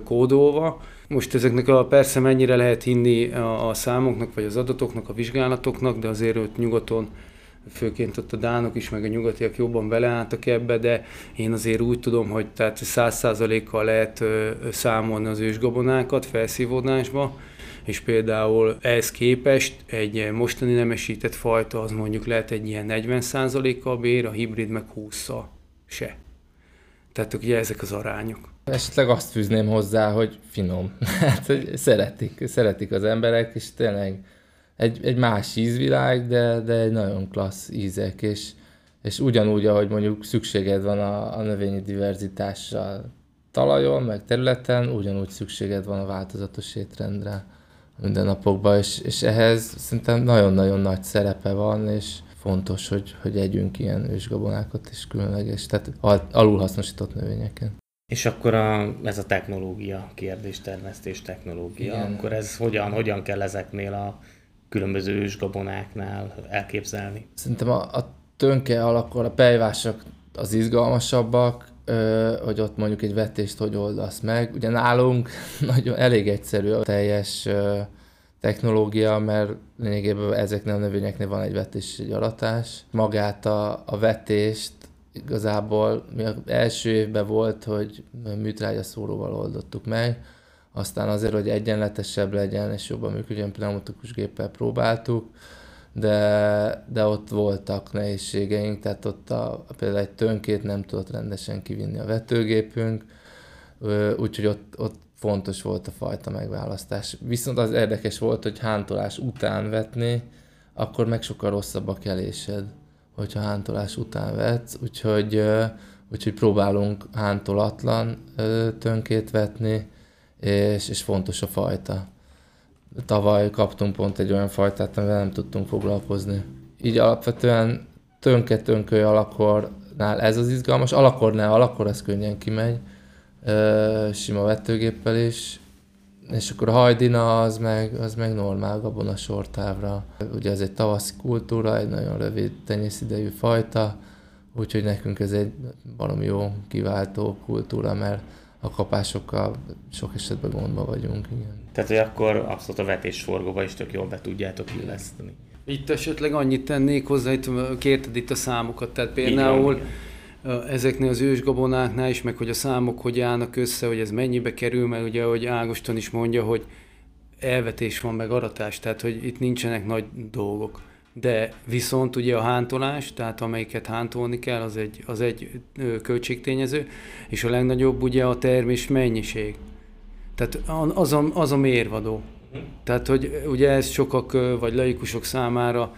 kódolva. Most ezeknek a, persze mennyire lehet hinni a, számoknak, vagy az adatoknak, a vizsgálatoknak, de azért ott nyugaton főként ott a dánok is, meg a nyugatiak jobban beleálltak ebbe, de én azért úgy tudom, hogy tehát száz százalékkal lehet számolni az ősgabonákat felszívódásba, és például ehhez képest egy mostani nemesített fajta az mondjuk lehet egy ilyen 40%-kal bér, a hibrid meg 20-szal se. Tehát ugye ezek az arányok. Esetleg azt fűzném hozzá, hogy finom. hát, hogy szeretik, szeretik az emberek, és tényleg egy, egy más ízvilág, de, de egy nagyon klassz ízek, és, és ugyanúgy, ahogy mondjuk szükséged van a, a növényi diverzitásra talajon, meg területen, ugyanúgy szükséged van a változatos étrendre mindennapokban, és, és ehhez szerintem nagyon-nagyon nagy szerepe van, és fontos, hogy, hogy együnk ilyen ősgabonákat és különleges, tehát alulhasznosított növényeken. És akkor a, ez a technológia kérdés, termesztés technológia, Igen. akkor ez hogyan, hogyan kell ezeknél a különböző ősgabonáknál elképzelni? Szerintem a, a tönke alakor a pejvások az izgalmasabbak, hogy ott mondjuk egy vetést hogy oldasz meg. Ugye nálunk nagyon elég egyszerű a teljes technológia, mert lényegében ezeknél a növényeknél van egy vetés és egy aratás. Magát a, a vetést igazából mi az első évben volt, hogy műtrágya szóróval oldottuk meg, aztán azért, hogy egyenletesebb legyen és jobban működjön, pneumatikus géppel próbáltuk, de, de ott voltak nehézségeink, tehát ott a, például egy tönkét nem tudott rendesen kivinni a vetőgépünk, úgyhogy ott, ott fontos volt a fajta megválasztás. Viszont az érdekes volt, hogy hántolás után vetni, akkor meg sokkal rosszabb a kelésed, hogyha hántolás után vetsz, úgyhogy, úgyhogy próbálunk hántolatlan tönkét vetni, és, és fontos a fajta. Tavaly kaptunk pont egy olyan fajtát, amivel nem tudtunk foglalkozni. Így alapvetően tönke-tönköly alakornál ez az izgalmas, alakornál alakor ez könnyen kimegy, sima vetőgéppel is, és akkor a hajdina az meg, az meg normál gabona sortávra. Ugye ez egy tavaszi kultúra, egy nagyon rövid tenyészidejű fajta, úgyhogy nekünk ez egy valami jó kiváltó kultúra, mert a kapásokkal sok esetben gondba vagyunk. Igen. Tehát, hogy akkor abszolút a vetésforgóba is tök jól be tudjátok illeszteni. Itt esetleg annyit tennék hozzá, itt kérted itt a számokat, tehát például ezeknél az ősgabonáknál is, meg hogy a számok hogy állnak össze, hogy ez mennyibe kerül, mert ugye, ahogy Ágoston is mondja, hogy elvetés van, meg aratás, tehát hogy itt nincsenek nagy dolgok. De viszont ugye a hántolás, tehát amelyiket hántolni kell, az egy, az egy költségtényező, és a legnagyobb ugye a termés mennyiség. Tehát az a, az a mérvadó. Tehát, hogy ugye ez sokak, vagy laikusok számára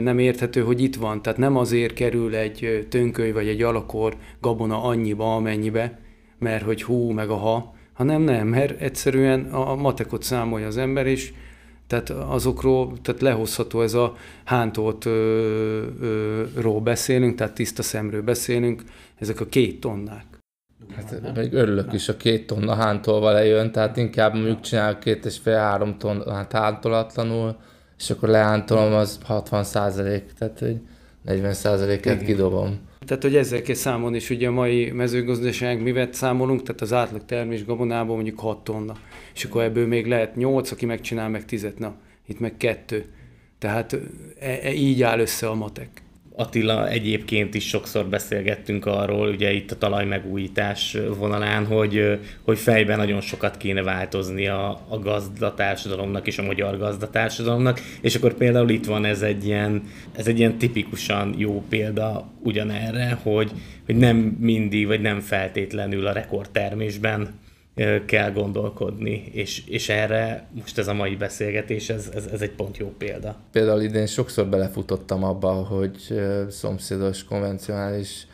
nem érthető, hogy itt van. Tehát nem azért kerül egy tönköly vagy egy alakor gabona annyiba, amennyibe, mert hogy hú, meg a ha, hanem nem, mert egyszerűen a matekot számolja az ember, és tehát azokról, tehát lehozható ez a hántoltról beszélünk, tehát tiszta szemről beszélünk, ezek a két tonnák. Hát még örülök is, a két tonna hántolva lejön, tehát inkább mondjuk csinálok két és fél három tonnát hántolatlanul, és akkor leántolom az 60 százalék, tehát hogy 40 százaléket kidobom. Tehát, hogy ezzel kell számolni, és ugye a mai mezőgazdaság mivel számolunk, tehát az átlag termés gabonában mondjuk 6 tonna, és akkor ebből még lehet 8, aki megcsinál meg 10 na, itt meg 2. Tehát e, e, így áll össze a matek. Attila, egyébként is sokszor beszélgettünk arról, ugye itt a talajmegújítás vonalán, hogy, hogy fejben nagyon sokat kéne változni a, a gazdatársadalomnak és a magyar gazdatársadalomnak, és akkor például itt van ez egy ilyen, ez egy ilyen tipikusan jó példa ugyanerre, hogy, hogy nem mindig, vagy nem feltétlenül a rekordtermésben kell gondolkodni, és, és erre most ez a mai beszélgetés, ez, ez, ez egy pont jó példa. Például idén sokszor belefutottam abba, hogy szomszédos, konvencionális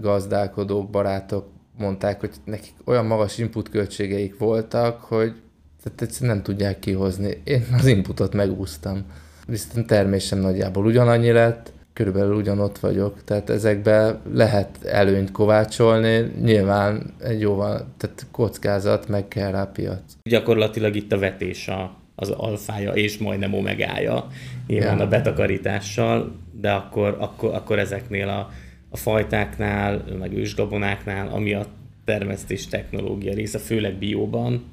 gazdálkodók, barátok mondták, hogy nekik olyan magas input költségeik voltak, hogy tehát egyszerűen nem tudják kihozni. Én az inputot megúsztam. Viszont termésem nagyjából ugyanannyi lett, körülbelül ugyanott vagyok, tehát ezekbe lehet előnyt kovácsolni, nyilván egy jóval, tehát kockázat, meg kell rá piac. Gyakorlatilag itt a vetés a, az alfája és majdnem omegája, nyilván ja. a betakarítással, de akkor, akkor, akkor ezeknél a, a fajtáknál, meg ősgabonáknál, ami a termesztés technológia része, főleg bióban,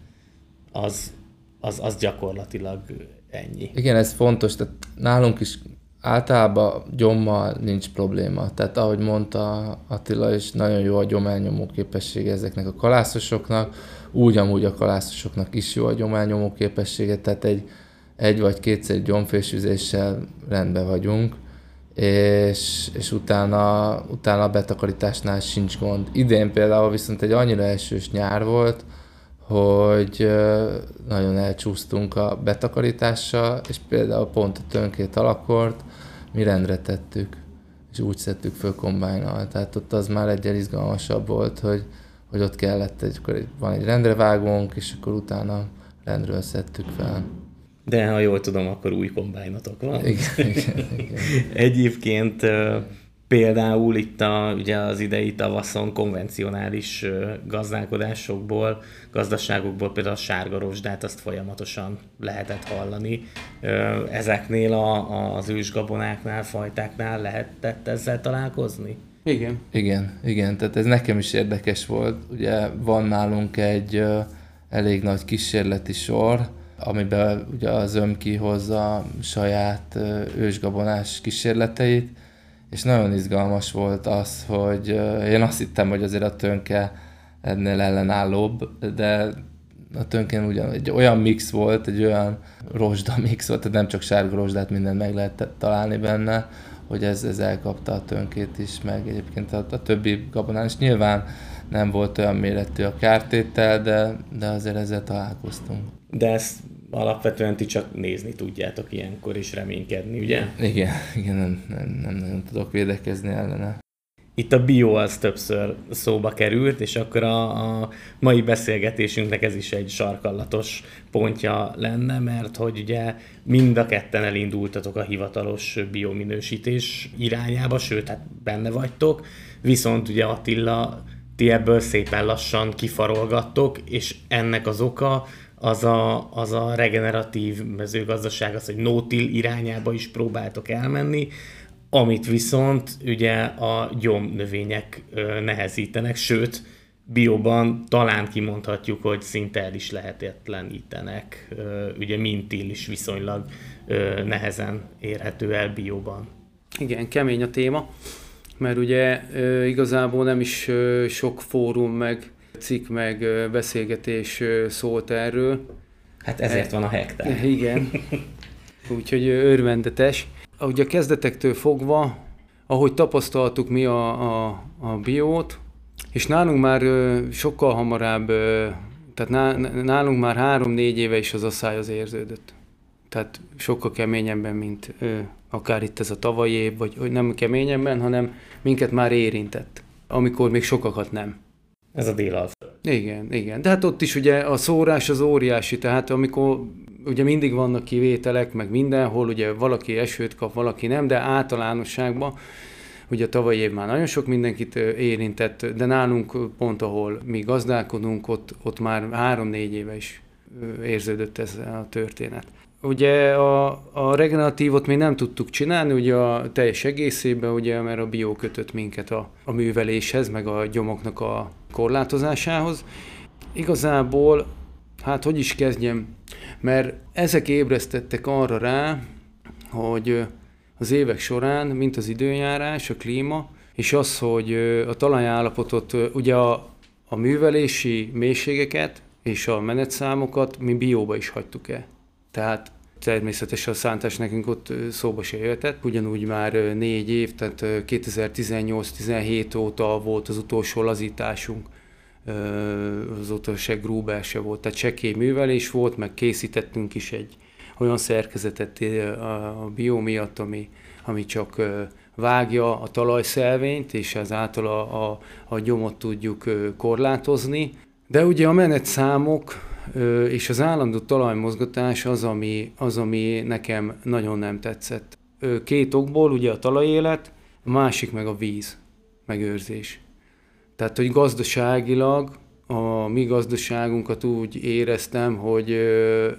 az, az, az gyakorlatilag ennyi. Igen, ez fontos, tehát nálunk is általában gyommal nincs probléma. Tehát ahogy mondta Attila is, nagyon jó a gyományomó képessége ezeknek a kalászosoknak, úgy amúgy a kalászosoknak is jó a gyományomó képessége, tehát egy, egy vagy kétszer gyomfésüzéssel rendben vagyunk, és, és utána, utána a betakarításnál sincs gond. Idén például viszont egy annyira esős nyár volt, hogy nagyon elcsúsztunk a betakarítással, és például pont a tönkét alakort mi rendre tettük, és úgy szedtük föl kombájnal. Tehát ott az már egyel izgalmasabb volt, hogy, hogy ott kellett, egy, akkor van egy rendre vágónk, és akkor utána rendről szedtük fel. De ha jól tudom, akkor új kombájnotok van. Igen, igen, igen. Egyébként például itt a, ugye az idei tavaszon konvencionális gazdálkodásokból, gazdaságokból például a sárga rozsdát azt folyamatosan lehetett hallani. Ezeknél a, az ősgabonáknál, fajtáknál lehetett ezzel találkozni? Igen. Igen, igen, tehát ez nekem is érdekes volt. Ugye van nálunk egy elég nagy kísérleti sor, amiben ugye az ömki hozza saját ősgabonás kísérleteit, és nagyon izgalmas volt az, hogy én azt hittem, hogy azért a tönke ennél ellenállóbb, de a tönkén ugyan egy olyan mix volt, egy olyan rozsda mix volt, tehát nem csak sárga rozsdát, mindent meg lehet találni benne, hogy ez, ez elkapta a tönkét is, meg egyébként a, a többi gabonán is. Nyilván nem volt olyan méretű a kártétel, de, de azért ezzel találkoztunk. De ezt alapvetően ti csak nézni tudjátok ilyenkor és reménykedni, ugye? Igen, igen nem, nem, nem nagyon tudok védekezni ellene. Itt a bio az többször szóba került, és akkor a, a mai beszélgetésünknek ez is egy sarkallatos pontja lenne, mert hogy ugye mind a ketten elindultatok a hivatalos biominősítés irányába, sőt, hát benne vagytok, viszont ugye Attila, ti ebből szépen lassan kifarolgattok, és ennek az oka, az a, az a regeneratív mezőgazdaság, az, hogy no-till irányába is próbáltok elmenni, amit viszont ugye a gyomnövények nehezítenek, sőt, bióban talán kimondhatjuk, hogy szinte el is lehetetlenítenek. Ugye mintil is viszonylag nehezen érhető el bióban. Igen, kemény a téma, mert ugye igazából nem is sok fórum meg cikk meg beszélgetés szólt erről. Hát ezért van a hektár. Igen. Úgyhogy örvendetes. Ahogy a kezdetektől fogva, ahogy tapasztaltuk mi a, a, a biót, és nálunk már sokkal hamarabb, tehát nálunk már három-négy éve is az asszály az érződött. Tehát sokkal keményebben, mint akár itt ez a tavalyi év, vagy hogy nem keményebben, hanem minket már érintett, amikor még sokakat nem. Ez a délalföld. Igen, igen. De hát ott is ugye a szórás az óriási, tehát amikor ugye mindig vannak kivételek, meg mindenhol, ugye valaki esőt kap, valaki nem, de általánosságban ugye a tavalyi év már nagyon sok mindenkit érintett, de nálunk pont ahol mi gazdálkodunk, ott, ott már három-négy éve is érződött ez a történet. Ugye a, a regeneratívot még nem tudtuk csinálni, ugye a teljes egészében, ugye, mert a bió kötött minket a, a műveléshez, meg a gyomoknak a korlátozásához. Igazából, hát hogy is kezdjem, mert ezek ébresztettek arra rá, hogy az évek során, mint az időjárás, a klíma, és az, hogy a talajállapotot, ugye a, a művelési mélységeket és a menetszámokat mi bióba is hagytuk el. Tehát természetesen a szántás nekünk ott szóba se jöhetett. Ugyanúgy már négy év, tehát 2018-17 óta volt az utolsó lazításunk, azóta se Gruber se volt, tehát csekély művelés volt, meg készítettünk is egy olyan szerkezetet a bió miatt, ami, ami csak vágja a talajszelvényt, és ezáltal a, a, a gyomot tudjuk korlátozni. De ugye a menetszámok és az állandó talajmozgatás az ami, az, ami nekem nagyon nem tetszett. Két okból, ugye a talajélet, a másik meg a víz megőrzés. Tehát, hogy gazdaságilag a mi gazdaságunkat úgy éreztem, hogy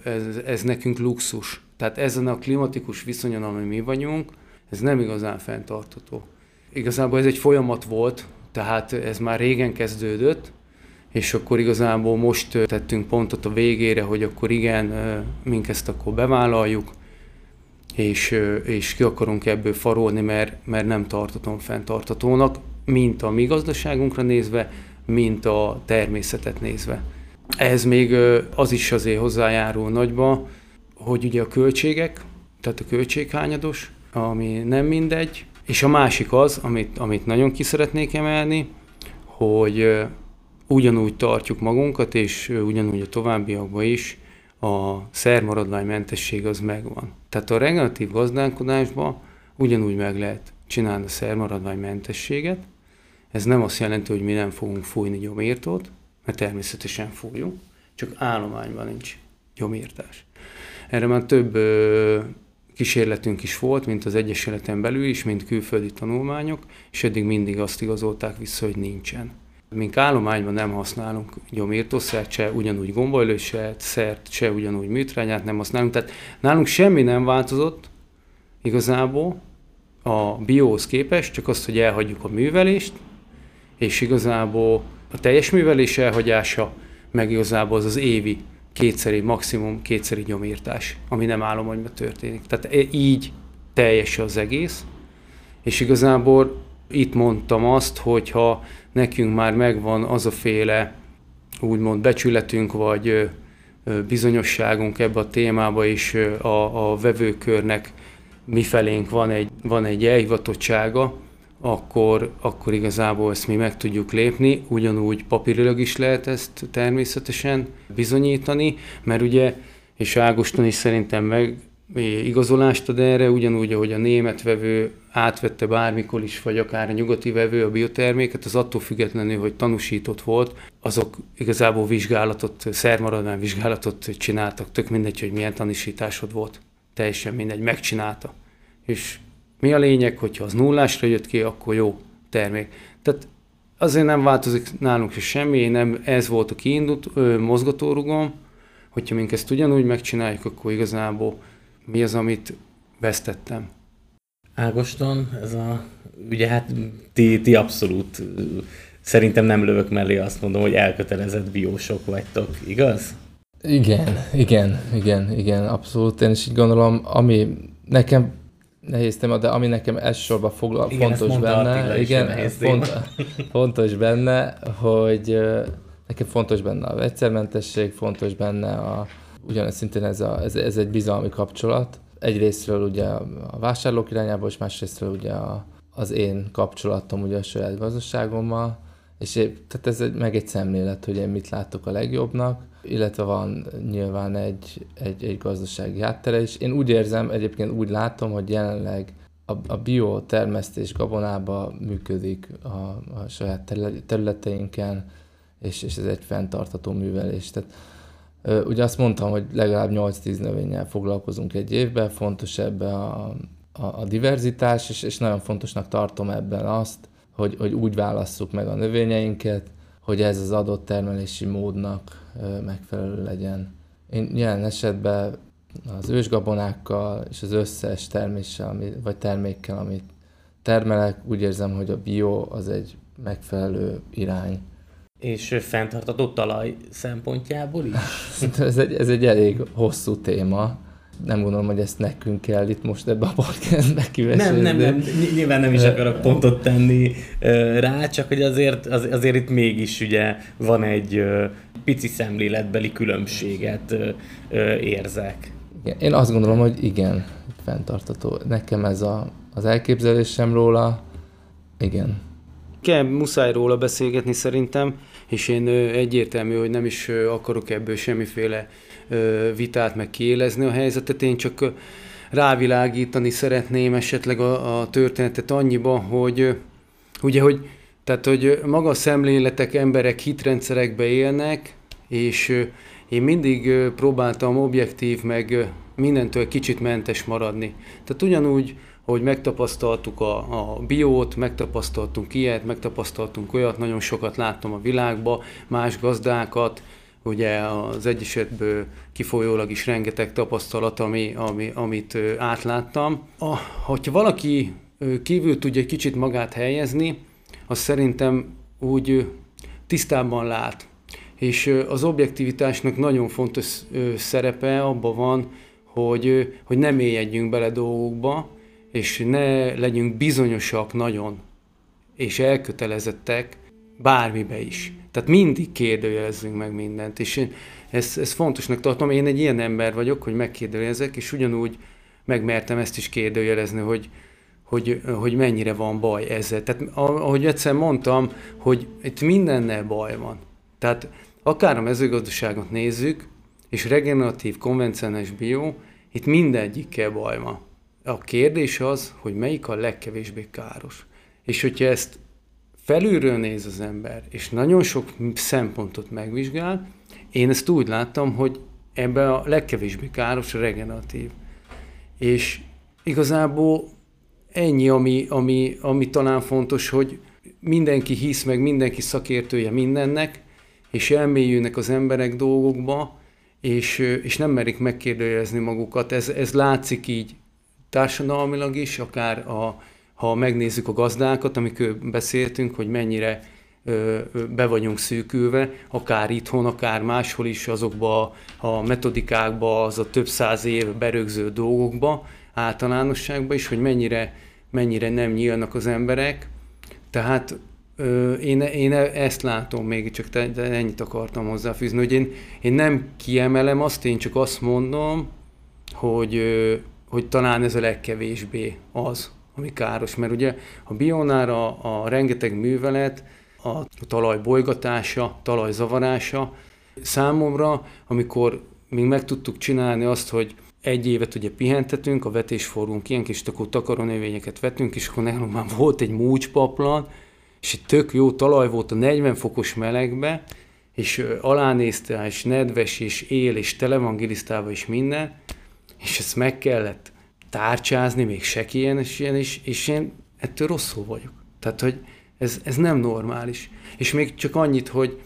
ez, ez nekünk luxus. Tehát ezen a klimatikus viszonyon, ami mi vagyunk, ez nem igazán fenntartható. Igazából ez egy folyamat volt, tehát ez már régen kezdődött, és akkor igazából most tettünk pontot a végére, hogy akkor igen, mink ezt akkor bevállaljuk, és, és ki akarunk ebből farolni, mert, mert nem tartatom fenntartatónak, mint a mi gazdaságunkra nézve, mint a természetet nézve. Ez még az is azért hozzájárul nagyba, hogy ugye a költségek, tehát a költséghányados, ami nem mindegy, és a másik az, amit, amit nagyon ki szeretnék emelni, hogy ugyanúgy tartjuk magunkat, és ugyanúgy a továbbiakban is a szermaradványmentesség az megvan. Tehát a regeneratív gazdálkodásban ugyanúgy meg lehet csinálni a szermaradványmentességet. Ez nem azt jelenti, hogy mi nem fogunk fújni gyomírtót, mert természetesen fújunk, csak állományban nincs gyomírtás. Erre már több kísérletünk is volt, mint az Egyesületen belül is, mint külföldi tanulmányok, és eddig mindig azt igazolták vissza, hogy nincsen. Mink állományban nem használunk gyomírtószert, se ugyanúgy gombolőset, szert, se ugyanúgy műtrányát nem használunk. Tehát nálunk semmi nem változott igazából a bióhoz képest, csak azt, hogy elhagyjuk a művelést, és igazából a teljes művelés elhagyása, meg igazából az az évi kétszeri, maximum kétszeri gyomírtás, ami nem állományban történik. Tehát e- így teljes az egész, és igazából itt mondtam azt, hogy ha nekünk már megvan az a féle úgymond becsületünk, vagy bizonyosságunk ebbe a témába, és a, a vevőkörnek mifelénk van egy, van egy elhivatottsága, akkor, akkor igazából ezt mi meg tudjuk lépni. Ugyanúgy papírilag is lehet ezt természetesen bizonyítani, mert ugye, és Ágoston is szerintem meg igazolást ad erre, ugyanúgy, ahogy a német vevő átvette bármikor is, vagy akár a nyugati vevő a bioterméket, az attól függetlenül, hogy tanúsított volt, azok igazából vizsgálatot, szermaradvány vizsgálatot csináltak, tök mindegy, hogy milyen tanúsításod volt. Teljesen mindegy, megcsinálta. És mi a lényeg, hogyha az nullásra jött ki, akkor jó termék. Tehát azért nem változik nálunk se semmi, nem ez volt a kiindult mozgatórugom, hogyha mink ezt ugyanúgy megcsináljuk, akkor igazából mi az, amit vesztettem. Ágoston, ez a, ugye hát ti, ti abszolút szerintem nem lövök mellé azt mondom, hogy elkötelezett biósok vagytok, igaz? Igen, igen, igen, igen, abszolút. Én is így gondolom, ami nekem nehéz téma, de ami nekem elsősorban foglal, igen, fontos benne, igen, font, fontos benne, hogy nekem fontos benne a vegyszermentesség, fontos benne a, ugyanez szintén ez, a, ez, ez egy bizalmi kapcsolat. Egyrésztről ugye a vásárlók irányából, és másrésztről ugye a, az én kapcsolatom ugye a saját gazdaságommal, és épp, tehát ez egy, meg egy szemlélet, hogy én mit látok a legjobbnak, illetve van nyilván egy, egy, egy gazdasági háttere is. Én úgy érzem, egyébként úgy látom, hogy jelenleg a, a biotermesztés gabonába működik a, a saját területeinken, és, és ez egy fenntartató művelés. Tehát, ugye azt mondtam, hogy legalább 8-10 növényel foglalkozunk egy évben, fontos ebbe a, a, a diverzitás, és, és nagyon fontosnak tartom ebben azt, hogy, hogy úgy válasszuk meg a növényeinket, hogy ez az adott termelési módnak megfelelő legyen. Én jelen esetben az ősgabonákkal és az összes terméssel, vagy termékkel, amit termelek, úgy érzem, hogy a bio az egy megfelelő irány. És fenntartató talaj szempontjából is? ez, egy, ez egy elég hosszú téma nem gondolom, hogy ezt nekünk kell itt most ebbe a podcastbe kivesézni. Nem, nem, nem, nyilván nem is akarok pontot tenni rá, csak hogy azért, az, azért itt mégis ugye van egy pici szemléletbeli különbséget érzek. Én azt gondolom, hogy igen, fenntartató. Nekem ez a, az elképzelésem róla, igen. Kell, muszáj róla beszélgetni szerintem, és én egyértelmű, hogy nem is akarok ebből semmiféle vitát, meg kiélezni a helyzetet, én csak rávilágítani szeretném esetleg a, a történetet annyiba, hogy ugye, hogy tehát, hogy maga a szemléletek, emberek hitrendszerekbe élnek, és én mindig próbáltam objektív, meg mindentől kicsit mentes maradni. Tehát ugyanúgy, hogy megtapasztaltuk a, a biót, megtapasztaltunk ilyet, megtapasztaltunk olyat, nagyon sokat láttam a világba, más gazdákat, ugye az egyesetből kifolyólag is rengeteg tapasztalat, ami, ami, amit átláttam. A, hogyha valaki kívül tudja egy kicsit magát helyezni, az szerintem úgy tisztában lát és az objektivitásnak nagyon fontos szerepe abban van, hogy, hogy ne mélyedjünk bele dolgokba, és ne legyünk bizonyosak nagyon, és elkötelezettek bármibe is. Tehát mindig kérdőjelezzünk meg mindent, és én ezt, ezt fontosnak tartom. Én egy ilyen ember vagyok, hogy megkérdőjelezek, és ugyanúgy megmertem ezt is kérdőjelezni, hogy, hogy, hogy mennyire van baj ezzel. Tehát ahogy egyszer mondtam, hogy itt mindennel baj van. Tehát akár a mezőgazdaságot nézzük, és regeneratív, konvencionális bio, itt mindegyikkel baj van. A kérdés az, hogy melyik a legkevésbé káros. És hogyha ezt felülről néz az ember, és nagyon sok szempontot megvizsgál, én ezt úgy láttam, hogy ebben a legkevésbé káros a regeneratív. És igazából ennyi, ami, ami, ami talán fontos, hogy mindenki hisz, meg mindenki szakértője mindennek, és elmélyülnek az emberek dolgokba, és, és nem merik megkérdőjelezni magukat. Ez, ez látszik így társadalmilag is, akár a, ha megnézzük a gazdákat, amikor beszéltünk, hogy mennyire be vagyunk szűkülve, akár itthon, akár máshol is azokba a metodikákba, az a több száz év berögző dolgokba, általánosságban is, hogy mennyire, mennyire nem nyílnak az emberek. Tehát ö, én, én ezt látom még, csak te, de ennyit akartam hozzáfűzni, hogy én, én nem kiemelem azt, én csak azt mondom, hogy, hogy talán ez a legkevésbé az, ami káros, mert ugye a bionára a rengeteg művelet, a talaj bolygatása, talaj zavarása, számomra, amikor még meg tudtuk csinálni azt, hogy egy évet ugye pihentetünk, a vetésforrunk ilyen kis akkor takaronövényeket vettünk, és akkor nálunk már volt egy múcspaplan, és egy tök jó talaj volt a 40 fokos melegbe, és alánézte, és nedves, és él, és tele van és minden, és ezt meg kellett tárcsázni, még sekélyen, és ilyen, és, és én ettől rosszul vagyok. Tehát, hogy ez, ez nem normális. És még csak annyit, hogy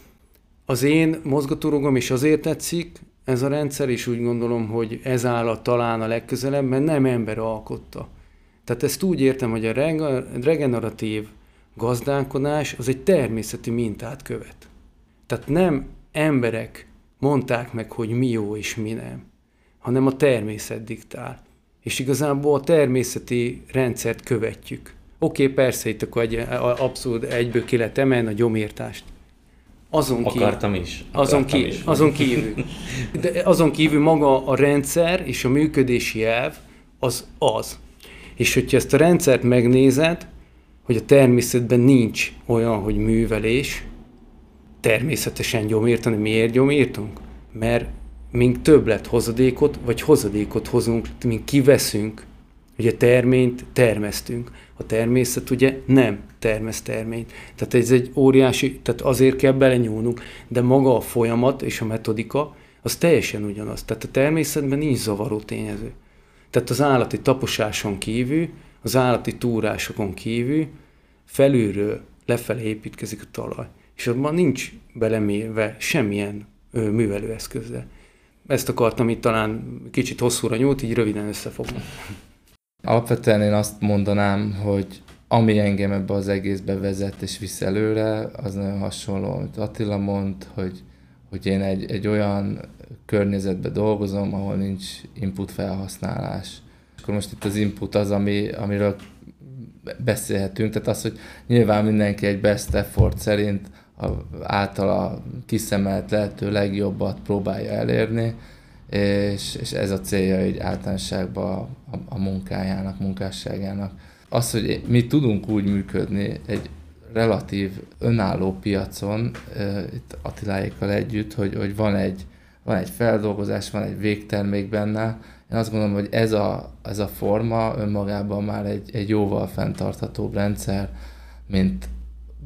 az én mozgatórugom is azért tetszik, ez a rendszer, és úgy gondolom, hogy ez áll a talán a legközelebb, mert nem ember alkotta. Tehát ezt úgy értem, hogy a regeneratív gazdálkodás az egy természeti mintát követ. Tehát nem emberek mondták meg, hogy mi jó és mi nem, hanem a természet diktál. És igazából a természeti rendszert követjük. Oké, okay, persze itt akkor egy, abszolút egyből ki lehet emelni a gyomírtást. Azon Akartam kívül, is. Akartam azon, ki, is. azon kívül. De azon kívül maga a rendszer és a működési elv az az. És hogyha ezt a rendszert megnézed, hogy a természetben nincs olyan, hogy művelés, természetesen gyomírtani. Miért gyomírtunk? Mert mink többlet hozadékot, vagy hozadékot hozunk, mink kiveszünk, ugye terményt termesztünk. A természet ugye nem termesz terményt. Tehát ez egy óriási, tehát azért kell belenyúlnunk, de maga a folyamat és a metodika, az teljesen ugyanaz. Tehát a természetben nincs zavaró tényező. Tehát az állati taposáson kívül, az állati túrásokon kívül felülről lefelé építkezik a talaj. És abban nincs belemérve semmilyen művelőeszközzel. Ezt akartam itt talán kicsit hosszúra nyújt, így röviden összefogni. Alapvetően én azt mondanám, hogy ami engem ebbe az egészbe vezet és visz előre, az nagyon hasonló, amit Attila mond, hogy, hogy én egy, egy olyan környezetben dolgozom, ahol nincs input felhasználás. Akkor most itt az input az, ami, amiről beszélhetünk, tehát az, hogy nyilván mindenki egy best effort szerint a, általa kiszemelt lehető legjobbat próbálja elérni, és, és ez a célja egy általánosságban a, a, munkájának, munkásságának. Az, hogy mi tudunk úgy működni egy relatív önálló piacon, itt Attiláékkal együtt, hogy, hogy van, egy, van egy feldolgozás, van egy végtermék benne, én azt gondolom, hogy ez a, ez a forma önmagában már egy, egy jóval fenntarthatóbb rendszer, mint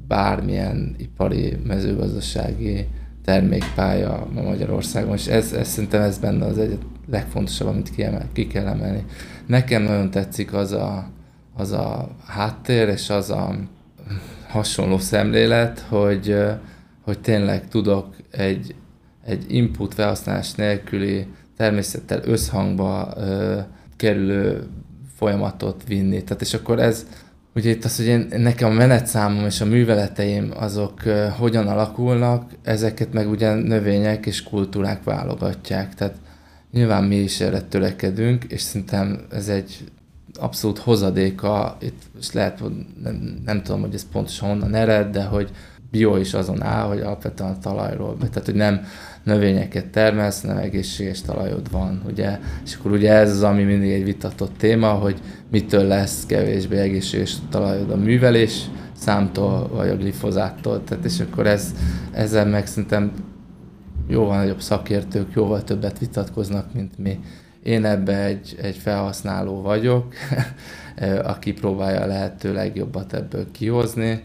bármilyen ipari, mezőgazdasági termékpálya ma Magyarországon, és ez, ez szerintem ez benne az egy legfontosabb, amit kiemel, ki kell emelni. Nekem nagyon tetszik az a, az a háttér, és az a hasonló szemlélet, hogy, hogy tényleg tudok egy, egy input felhasználás nélküli természettel összhangba ö, kerülő folyamatot vinni. Tehát és akkor ez Ugye itt az, hogy én, nekem a menetszámom és a műveleteim azok uh, hogyan alakulnak, ezeket meg ugye növények és kultúrák válogatják. Tehát nyilván mi is erre törekedünk, és szerintem ez egy abszolút hozadéka, itt most lehet, hogy nem, nem tudom, hogy ez pontosan honnan ered, de hogy bio is azon áll, hogy alapvetően a talajról, tehát hogy nem növényeket termelsz, nem egészséges talajod van, ugye, és akkor ugye ez az, ami mindig egy vitatott téma, hogy mitől lesz kevésbé egészséges talajod a művelés, számtól vagy a glifozáttól, tehát és akkor ez, ezzel meg szerintem jóval nagyobb szakértők jóval többet vitatkoznak, mint mi. Én ebbe egy, egy felhasználó vagyok, aki próbálja a lehető legjobbat ebből kihozni.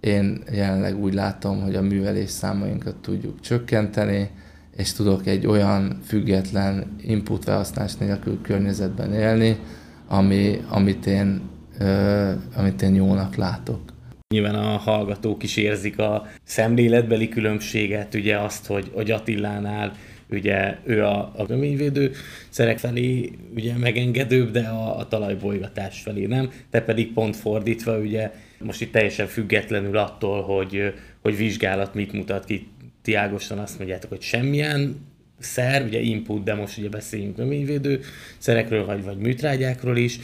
Én jelenleg úgy látom, hogy a művelés számainkat tudjuk csökkenteni, és tudok egy olyan független input felhasználás nélkül környezetben élni, ami, amit, én, ö, amit én jónak látok. Nyilván a hallgatók is érzik a szemléletbeli különbséget, ugye azt, hogy, hogy Attilánál ugye ő a, a göményvédő szerek felé ugye megengedőbb, de a, a talajbolygatás felé nem, te pedig pont fordítva, ugye most itt teljesen függetlenül attól, hogy, hogy vizsgálat mit mutat ki, ti ágosan azt mondjátok, hogy semmilyen szer, ugye input, de most ugye beszéljünk növényvédő szerekről, vagy, vagy műtrágyákról is,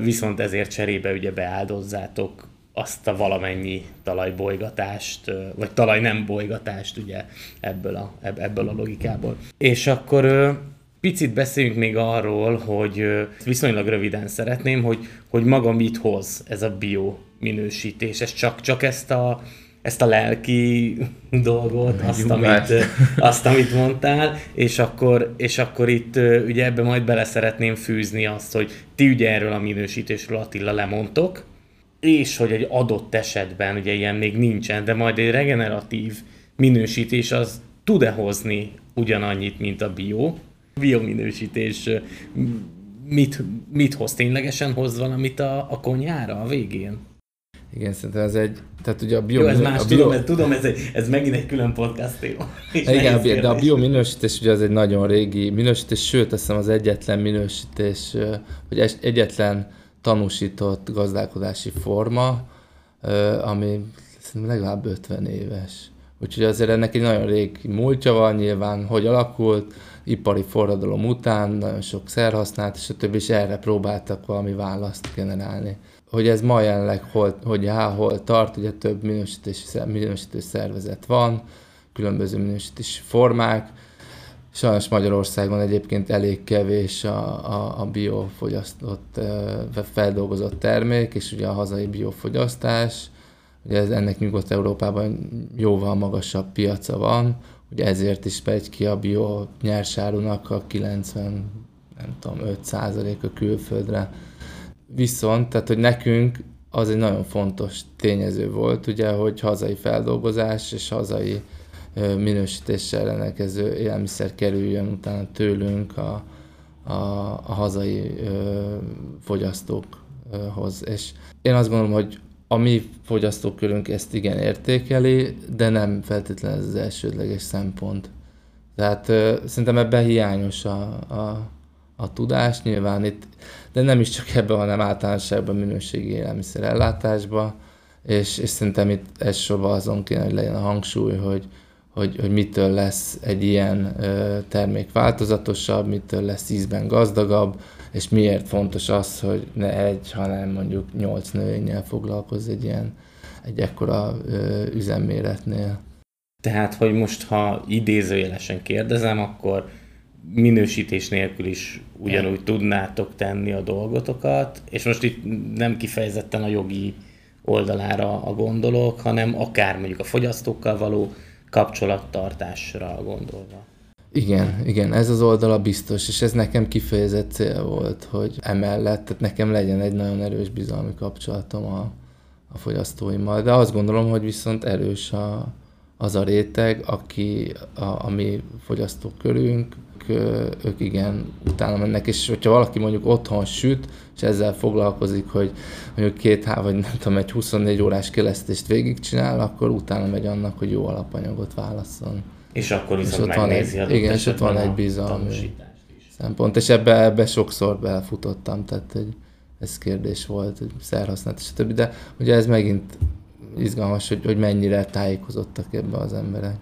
viszont ezért cserébe ugye beáldozzátok azt a valamennyi talajbolygatást, vagy talaj nem bolygatást ugye ebből a, ebből a logikából. És akkor picit beszéljünk még arról, hogy viszonylag röviden szeretném, hogy, hogy maga mit hoz ez a bio minősítés. Ez csak, csak ezt a, ezt a lelki dolgot, azt amit, azt, amit mondtál, és akkor, és akkor itt ugye ebbe majd bele szeretném fűzni azt, hogy ti ugye erről a minősítésről Attila lemondtok, és hogy egy adott esetben, ugye ilyen még nincsen, de majd egy regeneratív minősítés az tud-e hozni ugyanannyit, mint a bio. Biominősítés mit, mit hoz? Ténylegesen hoz valamit a, a konyára a végén? Igen, szerintem ez egy, tehát ugye a bio... Jó, ez más, a bio... tudom, ez, tudom ez, egy, ez megint egy külön podcast téma. Igen, de a biominősítés ugye az egy nagyon régi minősítés, sőt, azt hiszem az egyetlen minősítés, hogy egyetlen tanúsított gazdálkodási forma, ami szerintem legalább 50 éves. Úgyhogy azért ennek egy nagyon rég múltja van, nyilván hogy alakult, ipari forradalom után, nagyon sok szer használt, és a többi, és erre próbáltak valami választ generálni. Hogy ez ma jelenleg hol, hogy há, hol tart, ugye több minősítési, minősítő szervezet van, különböző minősítési formák, Sajnos Magyarországon egyébként elég kevés a, a, a biofogyasztott, feldolgozott termék, és ugye a hazai biofogyasztás, ugye ez, ennek Nyugat-Európában jóval magasabb piaca van, ugye ezért is megy ki a bio nyersárunak a 90, nem tudom, 5 a külföldre. Viszont, tehát hogy nekünk az egy nagyon fontos tényező volt, ugye, hogy hazai feldolgozás és hazai minősítéssel rendelkező élelmiszer kerüljön utána tőlünk a, a, a hazai ö, fogyasztókhoz. És én azt gondolom, hogy a mi fogyasztókörünk ezt igen értékeli, de nem feltétlenül ez az elsődleges szempont. Tehát ö, szerintem ebben hiányos a, a, a tudás nyilván itt, de nem is csak ebben, hanem általánosságban minőségi élelmiszer ellátásban, és, és szerintem itt elsősorban azon kéne, hogy legyen a hangsúly, hogy, hogy, hogy mitől lesz egy ilyen ö, termék változatosabb, mitől lesz ízben gazdagabb, és miért fontos az, hogy ne egy, hanem mondjuk nyolc növényel foglalkozz egy ilyen, egy ekkora ö, üzemméretnél. Tehát, hogy most ha idézőjelesen kérdezem, akkor minősítés nélkül is ugyanúgy tudnátok tenni a dolgotokat, és most itt nem kifejezetten a jogi oldalára a gondolok, hanem akár mondjuk a fogyasztókkal való kapcsolattartásra gondolva. Igen, igen, ez az oldala biztos, és ez nekem kifejezett cél volt, hogy emellett, tehát nekem legyen egy nagyon erős bizalmi kapcsolatom a, a fogyasztóimmal, de azt gondolom, hogy viszont erős a, az a réteg, aki a, a mi fogyasztókörünk, ők igen utána mennek, és hogyha valaki mondjuk otthon süt, és ezzel foglalkozik, hogy mondjuk két há, vagy nem tudom, egy 24 órás kelesztést végigcsinál, akkor utána megy annak, hogy jó alapanyagot válaszol. És akkor viszont és megnézi egy, Igen, és ott van egy bizalmi szempont, és ebbe, ebbe sokszor belefutottam, tehát hogy ez kérdés volt, szerhasználat, stb. De ugye ez megint izgalmas, hogy, hogy mennyire tájékozottak ebbe az emberek.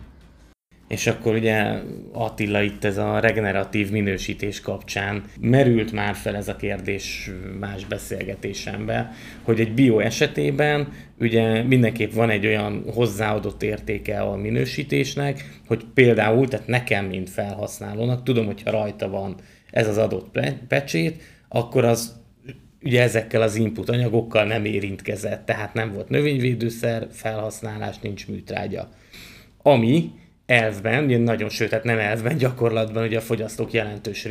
És akkor ugye Attila itt ez a regeneratív minősítés kapcsán merült már fel ez a kérdés más beszélgetésembe, hogy egy bio esetében ugye mindenképp van egy olyan hozzáadott értéke a minősítésnek, hogy például, tehát nekem, mint felhasználónak, tudom, hogyha rajta van ez az adott pecsét, akkor az ugye ezekkel az input anyagokkal nem érintkezett, tehát nem volt növényvédőszer, felhasználás, nincs műtrágya. Ami elvben, ugye nagyon sőt, tehát nem elvben, gyakorlatban ugye a fogyasztók jelentős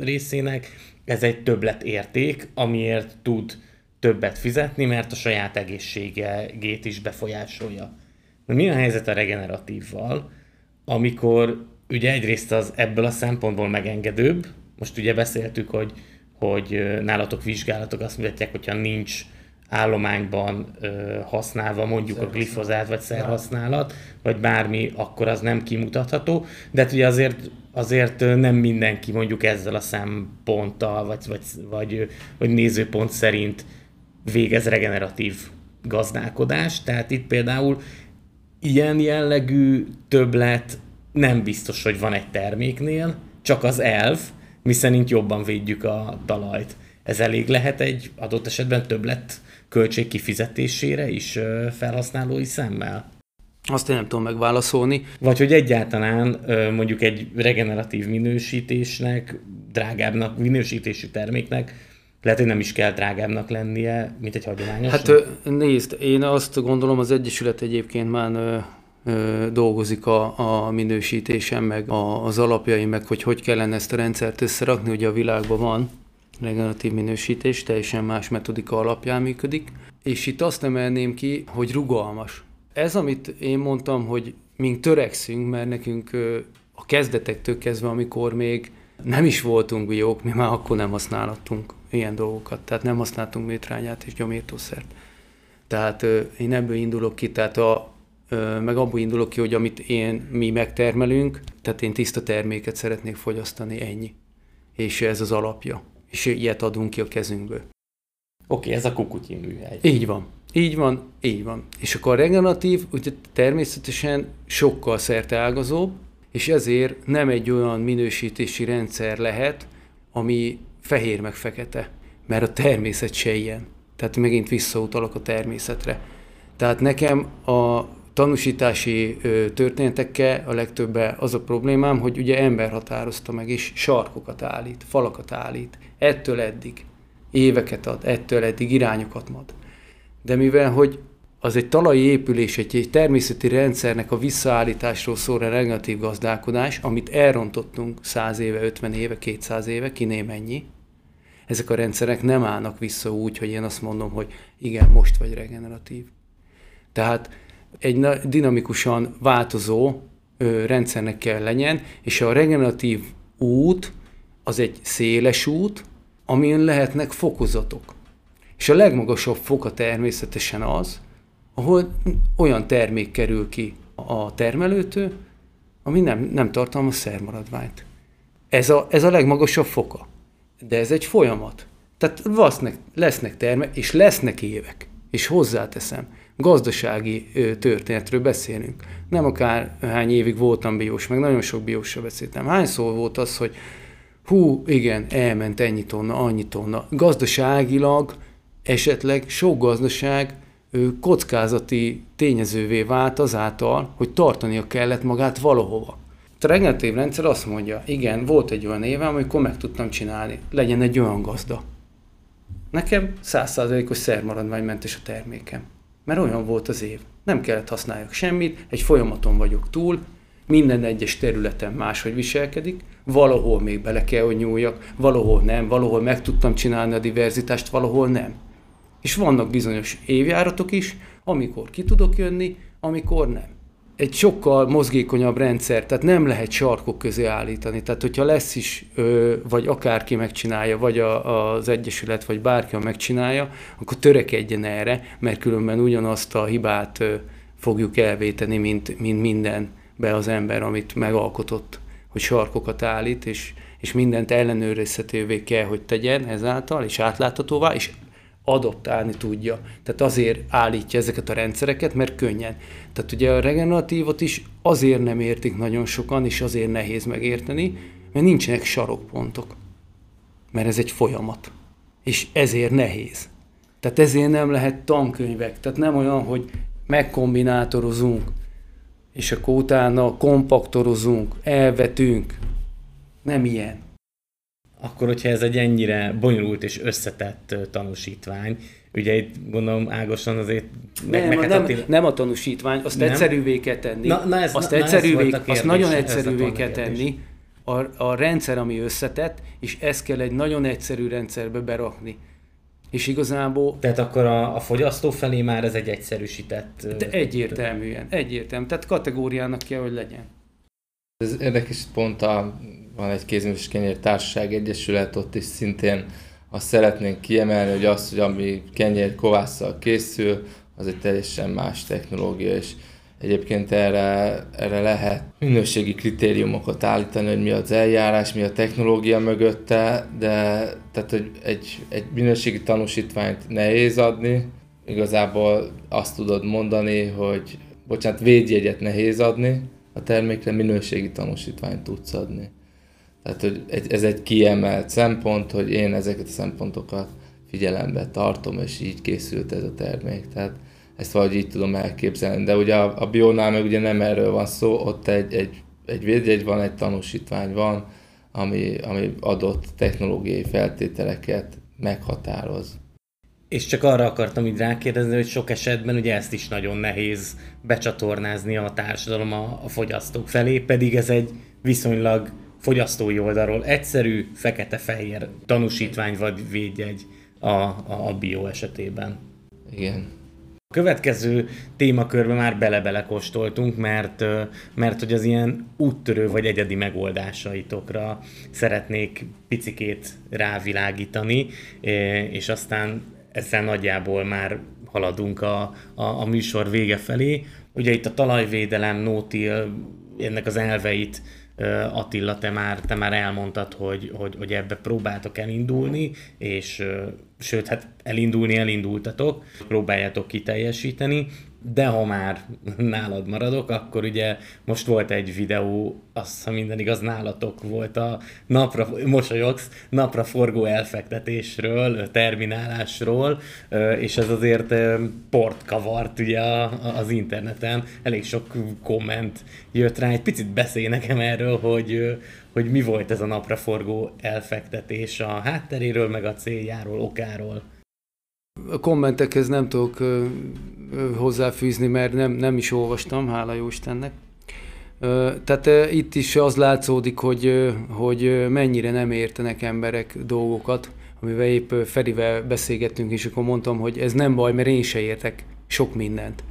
részének ez egy többlet érték, amiért tud többet fizetni, mert a saját egészségét is befolyásolja. Mi a helyzet a regeneratívval, amikor ugye egyrészt az ebből a szempontból megengedőbb, most ugye beszéltük, hogy, hogy nálatok vizsgálatok azt mutatják, hogyha nincs állományban ö, használva mondjuk a glifozát vagy szerhasználat, vagy bármi, akkor az nem kimutatható, de hát ugye azért, azért nem mindenki mondjuk ezzel a szemponttal, vagy, vagy, vagy, vagy nézőpont szerint végez regeneratív gazdálkodást, tehát itt például ilyen jellegű többlet nem biztos, hogy van egy terméknél, csak az elv, miszerint jobban védjük a talajt. Ez elég lehet egy adott esetben többlet költség kifizetésére is felhasználói szemmel? Azt én nem tudom megválaszolni. Vagy hogy egyáltalán mondjuk egy regeneratív minősítésnek, drágábbnak, minősítési terméknek lehet, hogy nem is kell drágábbnak lennie, mint egy hagyományos. Hát nézd, én azt gondolom, az Egyesület egyébként már dolgozik a, a minősítésen, meg a, az alapjai, meg hogy hogy kellene ezt a rendszert összerakni, ugye a világban van regeneratív minősítés, teljesen más metodika alapján működik, és itt azt emelném ki, hogy rugalmas. Ez, amit én mondtam, hogy mink törekszünk, mert nekünk a kezdetektől kezdve, amikor még nem is voltunk biók, mi már akkor nem használhattunk ilyen dolgokat, tehát nem használtunk métrányát és gyomírtószert. Tehát én ebből indulok ki, tehát a, meg abból indulok ki, hogy amit én, mi megtermelünk, tehát én tiszta terméket szeretnék fogyasztani, ennyi. És ez az alapja és ilyet adunk ki a kezünkből. Oké, ez a kukutyin műhely. Így van. Így van, így van. És akkor a regeneratív ugye természetesen sokkal szerteágazóbb, és ezért nem egy olyan minősítési rendszer lehet, ami fehér meg fekete, mert a természet se ilyen. Tehát megint visszautalok a természetre. Tehát nekem a tanúsítási történetekkel a legtöbben az a problémám, hogy ugye ember határozta meg, és sarkokat állít, falakat állít, ettől eddig, éveket ad, ettől eddig irányokat ad. De mivel, hogy az egy talaji épülés, egy, egy természeti rendszernek a visszaállításról szól a regeneratív gazdálkodás, amit elrontottunk 100 éve, 50 éve, 200 éve, kiné mennyi, ezek a rendszerek nem állnak vissza úgy, hogy én azt mondom, hogy igen, most vagy regeneratív. Tehát egy dinamikusan változó rendszernek kell legyen, és a regeneratív út az egy széles út, amin lehetnek fokozatok. És a legmagasabb foka természetesen az, ahol olyan termék kerül ki a termelőtől, ami nem, nem tartalmaz szermaradványt. Ez a, ez a legmagasabb foka. De ez egy folyamat. Tehát lesznek, lesznek termek, és lesznek évek. És hozzáteszem, gazdasági történetről beszélünk. Nem akár hány évig voltam biós, meg nagyon sok biósra beszéltem. Szó volt az, hogy hú, igen, elment ennyi tonna, annyi tonna. Gazdaságilag esetleg sok gazdaság kockázati tényezővé vált azáltal, hogy tartania kellett magát valahova. A regeneratív rendszer azt mondja, igen, volt egy olyan évem, amikor meg tudtam csinálni, legyen egy olyan gazda. Nekem százszázalékos szermaradványmentes a termékem mert olyan volt az év. Nem kellett használjak semmit, egy folyamaton vagyok túl, minden egyes területen máshogy viselkedik, valahol még bele kell, hogy nyúljak, valahol nem, valahol meg tudtam csinálni a diverzitást, valahol nem. És vannak bizonyos évjáratok is, amikor ki tudok jönni, amikor nem egy sokkal mozgékonyabb rendszer, tehát nem lehet sarkok közé állítani. Tehát, hogyha lesz is, vagy akárki megcsinálja, vagy a, az Egyesület, vagy bárki megcsinálja, akkor törekedjen erre, mert különben ugyanazt a hibát fogjuk elvéteni, mint, mint minden be az ember, amit megalkotott hogy sarkokat állít, és, és mindent ellenőrizhetővé kell, hogy tegyen ezáltal, és átláthatóvá, és adoptálni tudja. Tehát azért állítja ezeket a rendszereket, mert könnyen. Tehát ugye a regeneratívot is azért nem értik nagyon sokan, és azért nehéz megérteni, mert nincsenek sarokpontok. Mert ez egy folyamat. És ezért nehéz. Tehát ezért nem lehet tankönyvek. Tehát nem olyan, hogy megkombinátorozunk, és akkor utána kompaktorozunk, elvetünk. Nem ilyen. Akkor, hogyha ez egy ennyire bonyolult és összetett tanúsítvány, ugye itt gondolom ágosan azért nem, meg, nem, nem a tanúsítvány, azt nem? egyszerűvé kell tenni. Na, na ez, azt, na, egyszerűvé, na ez azt nagyon egyszerűvé kell tenni. A, a rendszer, ami összetett, és ezt kell egy nagyon egyszerű rendszerbe berakni. És igazából... Tehát akkor a, a fogyasztó felé már ez egy egyszerűsített... De egyértelműen, egyértelmű. Tehát kategóriának kell, hogy legyen. Ez érdekes pont a, van egy kézműves kenyér társaság egyesület, ott is szintén azt szeretnénk kiemelni, hogy az, hogy ami kenyér kovásszal készül, az egy teljesen más technológia, és Egyébként erre, erre lehet minőségi kritériumokat állítani, hogy mi az eljárás, mi a technológia mögötte, de tehát, hogy egy, egy minőségi tanúsítványt nehéz adni, igazából azt tudod mondani, hogy bocsánat, védjegyet nehéz adni, a termékre minőségi tanúsítványt tudsz adni. Tehát, hogy ez egy kiemelt szempont, hogy én ezeket a szempontokat figyelembe tartom, és így készült ez a termék. Tehát ezt valahogy így tudom elképzelni. De ugye a, a Bionál meg ugye nem erről van szó, ott egy, egy, egy védjegy van, egy tanúsítvány van, ami, ami adott technológiai feltételeket meghatároz. És csak arra akartam így rákérdezni, hogy sok esetben ugye ezt is nagyon nehéz becsatornázni a társadalom a, a fogyasztók felé, pedig ez egy viszonylag fogyasztói oldalról egyszerű, fekete-fehér tanúsítvány vagy védjegy a, a, a bio esetében. Igen. A következő témakörbe már bele-bele kóstoltunk, mert, mert hogy az ilyen úttörő vagy egyedi megoldásaitokra szeretnék picikét rávilágítani, és aztán ezzel nagyjából már haladunk a, a, a műsor vége felé. Ugye itt a talajvédelem, nótil, ennek az elveit Attila, te már, te már elmondtad, hogy, hogy, hogy ebbe próbáltok elindulni, és sőt, hát elindulni elindultatok, próbáljátok kiteljesíteni, de ha már nálad maradok, akkor ugye most volt egy videó, azt, ha minden igaz, nálatok volt a napra, mosolyogsz, napra forgó elfektetésről, terminálásról, és ez azért port kavart ugye az interneten, elég sok komment jött rá, egy picit beszélj nekem erről, hogy, hogy mi volt ez a napraforgó elfektetés a hátteréről, meg a céljáról, okáról. A kommentekhez nem tudok hozzáfűzni, mert nem, nem is olvastam, hála jó Istennek. Tehát itt is az látszódik, hogy, hogy mennyire nem értenek emberek dolgokat, amivel épp Ferivel beszélgettünk, és akkor mondtam, hogy ez nem baj, mert én se értek sok mindent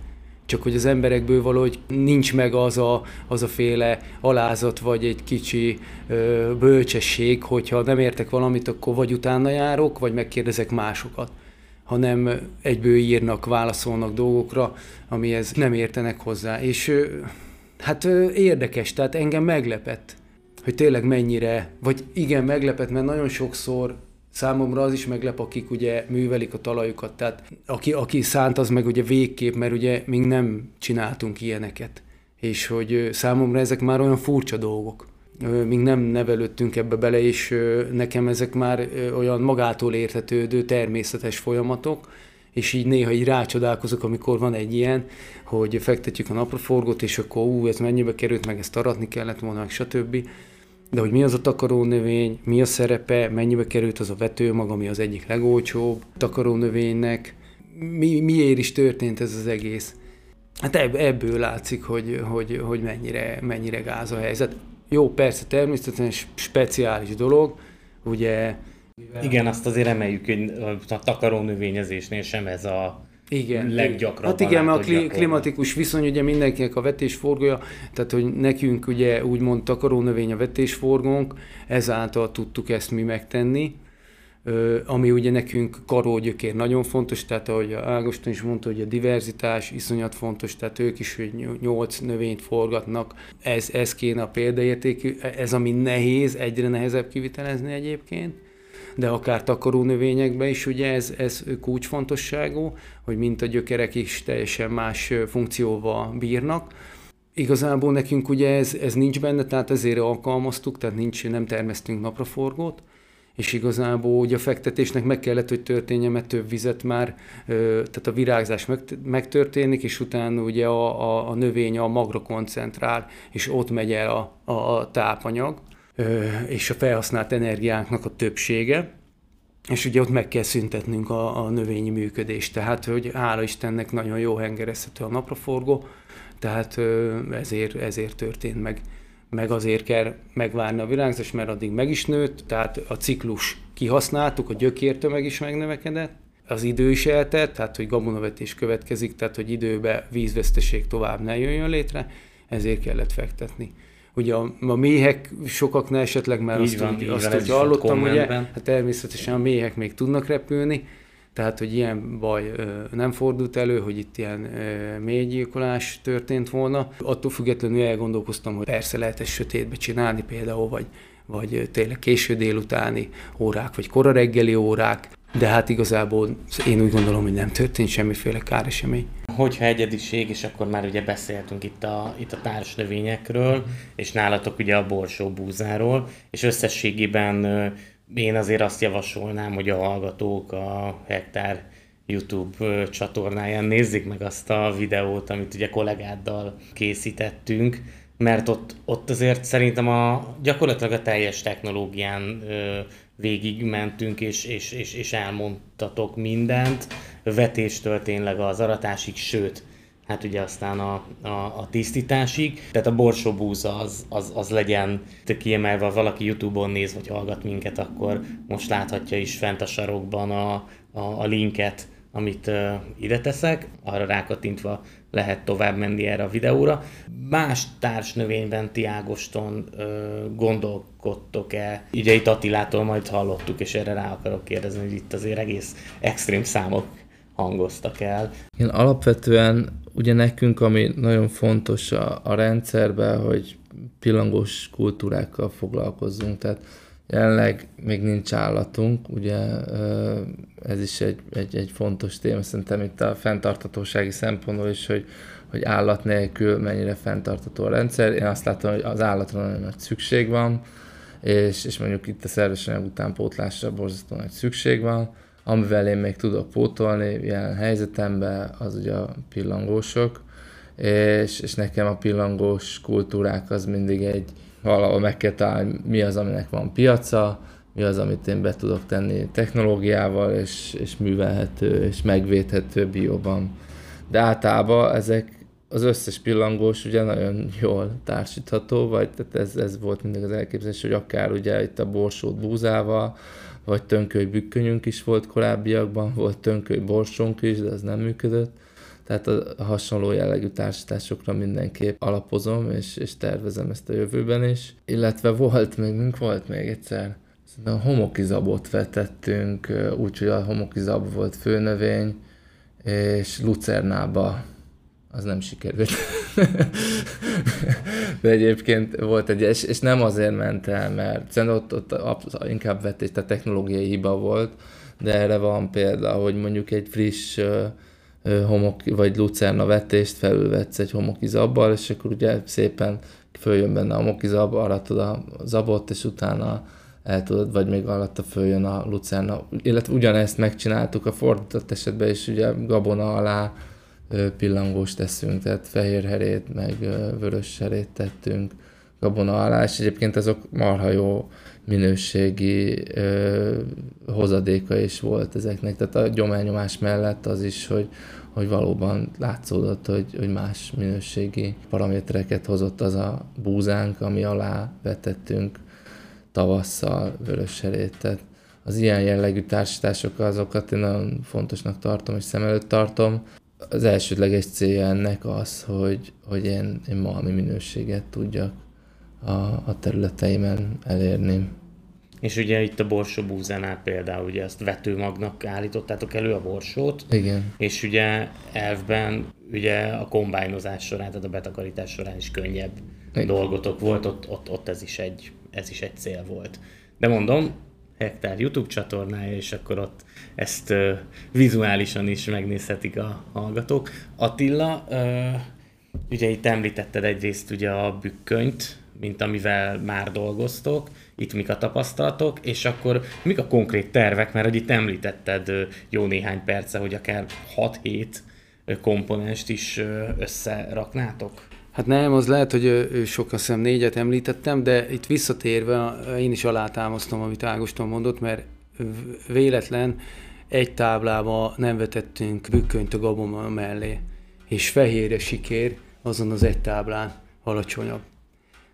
csak hogy az emberekből valahogy nincs meg az a, az a féle alázat, vagy egy kicsi ö, bölcsesség, hogyha nem értek valamit, akkor vagy utána járok, vagy megkérdezek másokat hanem egyből írnak, válaszolnak dolgokra, amihez nem értenek hozzá. És hát érdekes, tehát engem meglepett, hogy tényleg mennyire, vagy igen, meglepett, mert nagyon sokszor Számomra az is meglep, akik ugye művelik a talajukat, tehát aki, aki szánt, az meg ugye végkép, mert ugye még nem csináltunk ilyeneket. És hogy számomra ezek már olyan furcsa dolgok. Még nem nevelődtünk ebbe bele, és nekem ezek már olyan magától értetődő természetes folyamatok, és így néha így rácsodálkozok, amikor van egy ilyen, hogy fektetjük a napraforgót, és akkor ú, ez mennyibe került, meg ezt aratni kellett volna, meg stb de hogy mi az a takarónövény, mi a szerepe, mennyibe került az a vetőmag, ami az egyik legolcsóbb takarónövénynek, mi, miért is történt ez az egész. Hát ebből látszik, hogy, hogy, hogy mennyire, mennyire gáz a helyzet. Jó, persze, természetesen speciális dolog, ugye... Igen, azt azért emeljük, hogy a takarónövényezésnél sem ez a igen. leggyakrabban Hát igen, mert a kli- klimatikus viszony, ugye mindenkinek a vetésforgója, tehát hogy nekünk ugye úgymond takarónövény a vetésforgónk, ezáltal tudtuk ezt mi megtenni. Ami ugye nekünk karógyökér nagyon fontos, tehát ahogy Ágoston is mondta, hogy a diverzitás iszonyat fontos, tehát ők is hogy nyolc növényt forgatnak, ez, ez kéne a példaértékű, ez ami nehéz, egyre nehezebb kivitelezni egyébként, de akár takaró növényekben is ugye ez, ez kulcsfontosságú, hogy mint a gyökerek is teljesen más funkcióval bírnak. Igazából nekünk ugye ez, ez nincs benne, tehát ezért alkalmaztuk, tehát nincs, nem termesztünk napraforgót, és igazából ugye a fektetésnek meg kellett, hogy történjen, mert több vizet már, tehát a virágzás megtörténik, és utána ugye a, a, a növény a magra koncentrál, és ott megy el a, a, a tápanyag, és a felhasznált energiánknak a többsége, és ugye ott meg kell szüntetnünk a, a növényi működést, tehát hogy hála Istennek nagyon jó hengerezhető a napraforgó, tehát ezért, ezért történt meg meg azért kell megvárni a virágzás, mert addig meg is nőtt, tehát a ciklus kihasználtuk, a gyökértömeg is megnövekedett, az idő is eltelt, tehát hogy gabonavetés következik, tehát hogy időbe vízveszteség tovább ne jöjjön létre, ezért kellett fektetni. Ugye a, a méhek sokaknál esetleg már így azt, van, úgy, azt, hogy hallottam, ugye, hát természetesen a méhek még tudnak repülni, tehát, hogy ilyen baj nem fordult elő, hogy itt ilyen mélygyilkolás történt volna. Attól függetlenül elgondolkoztam, hogy persze lehet ezt sötétbe csinálni például, vagy, vagy tényleg késő délutáni órák, vagy kora reggeli órák, de hát igazából én úgy gondolom, hogy nem történt semmiféle káresemény. Hogyha egyediség, és akkor már ugye beszéltünk itt a, itt a társ növényekről, és nálatok ugye a borsó búzáról, és összességében én azért azt javasolnám, hogy a hallgatók a Hektár YouTube csatornáján nézzék meg azt a videót, amit ugye kollégáddal készítettünk, mert ott, ott azért szerintem a, gyakorlatilag a teljes technológián ö, végig mentünk, és, és, és, és elmondtatok mindent, vetéstől tényleg az aratásig, sőt, hát ugye aztán a, a, a tisztításig. Tehát a borsóbúza az, az, az legyen kiemelve, ha valaki Youtube-on néz vagy hallgat minket, akkor most láthatja is fent a sarokban a, a, a linket, amit uh, ide teszek, arra rákattintva lehet tovább menni erre a videóra. Más társnövényben ti Ágoston uh, gondolkodtok-e? Ugye itt Attilától majd hallottuk, és erre rá akarok kérdezni, hogy itt azért egész extrém számok hangoztak el. Igen, alapvetően ugye nekünk, ami nagyon fontos a, a rendszerben, hogy pillangós kultúrákkal foglalkozzunk, tehát jelenleg még nincs állatunk, ugye ez is egy, egy, egy fontos téma, szerintem itt a fenntartatósági szempontból is, hogy, hogy állat nélkül mennyire fenntartató a rendszer. Én azt látom, hogy az állatra nagyon nagy szükség van, és, és mondjuk itt a szerves utánpótlásra borzasztó nagy szükség van Amivel én még tudok pótolni ilyen helyzetemben, az ugye a pillangósok, és, és nekem a pillangós kultúrák az mindig egy, valahol meg kell találni, mi az, aminek van piaca, mi az, amit én be tudok tenni technológiával, és, és művelhető, és megvédhető bióban. De általában ezek az összes pillangós ugye nagyon jól társítható, vagy tehát ez, ez volt mindig az elképzelés, hogy akár ugye itt a borsót búzával, vagy tönköly bükkönyünk is volt korábbiakban, volt tönköly borsónk is, de ez nem működött. Tehát a hasonló jellegű társításokra mindenképp alapozom, és, és tervezem ezt a jövőben is. Illetve volt még, mink volt még egyszer, a homokizabot vetettünk, úgyhogy a homokizab volt főnövény, és lucernába az nem sikerült. De egyébként volt egy, és, és nem azért ment el, mert szerintem ott, ott inkább vetés, tehát technológiai hiba volt, de erre van példa, hogy mondjuk egy friss homok, vagy lucerna vetést felülvetsz egy homokizabbal, és akkor ugye szépen följön benne a homokizab, aratod a zabot, és utána el tudod, vagy még alatta följön a lucerna. Illetve ugyanezt megcsináltuk a fordított esetben is, ugye gabona alá pillangós teszünk, tehát fehér herét, meg vörös herét tettünk és egyébként azok marha jó minőségi ö, hozadéka is volt ezeknek. Tehát a gyományomás mellett az is, hogy, hogy valóban látszódott, hogy, hogy más minőségi paramétereket hozott az a búzánk, ami alá vetettünk tavasszal vörös herét. Tehát az ilyen jellegű társítások azokat én nagyon fontosnak tartom és szem előtt tartom az elsődleges célja ennek az, hogy, hogy én, én malmi minőséget tudjak a, a területeimen elérni. És ugye itt a borsó búzánál például ugye ezt vetőmagnak állítottátok elő a borsót. Igen. És ugye elvben ugye a kombájnozás során, tehát a betakarítás során is könnyebb Igen. dolgotok volt, ott, ott, ott ez, is egy, ez is egy cél volt. De mondom, hektár YouTube csatornája, és akkor ott ezt uh, vizuálisan is megnézhetik a hallgatók. Attila, uh, ugye itt említetted egyrészt ugye a bükkönyt, mint amivel már dolgoztok, itt mik a tapasztalatok, és akkor mik a konkrét tervek, mert hogy itt említetted jó néhány perce, hogy akár 6-7 komponenst is összeraknátok? Hát nem, az lehet, hogy sok, azt hiszem négyet említettem, de itt visszatérve én is alátámasztom, amit Ágoston mondott, mert véletlen egy táblába nem vetettünk bükkönyt a gabona mellé, és fehérre sikér azon az egy táblán alacsonyabb.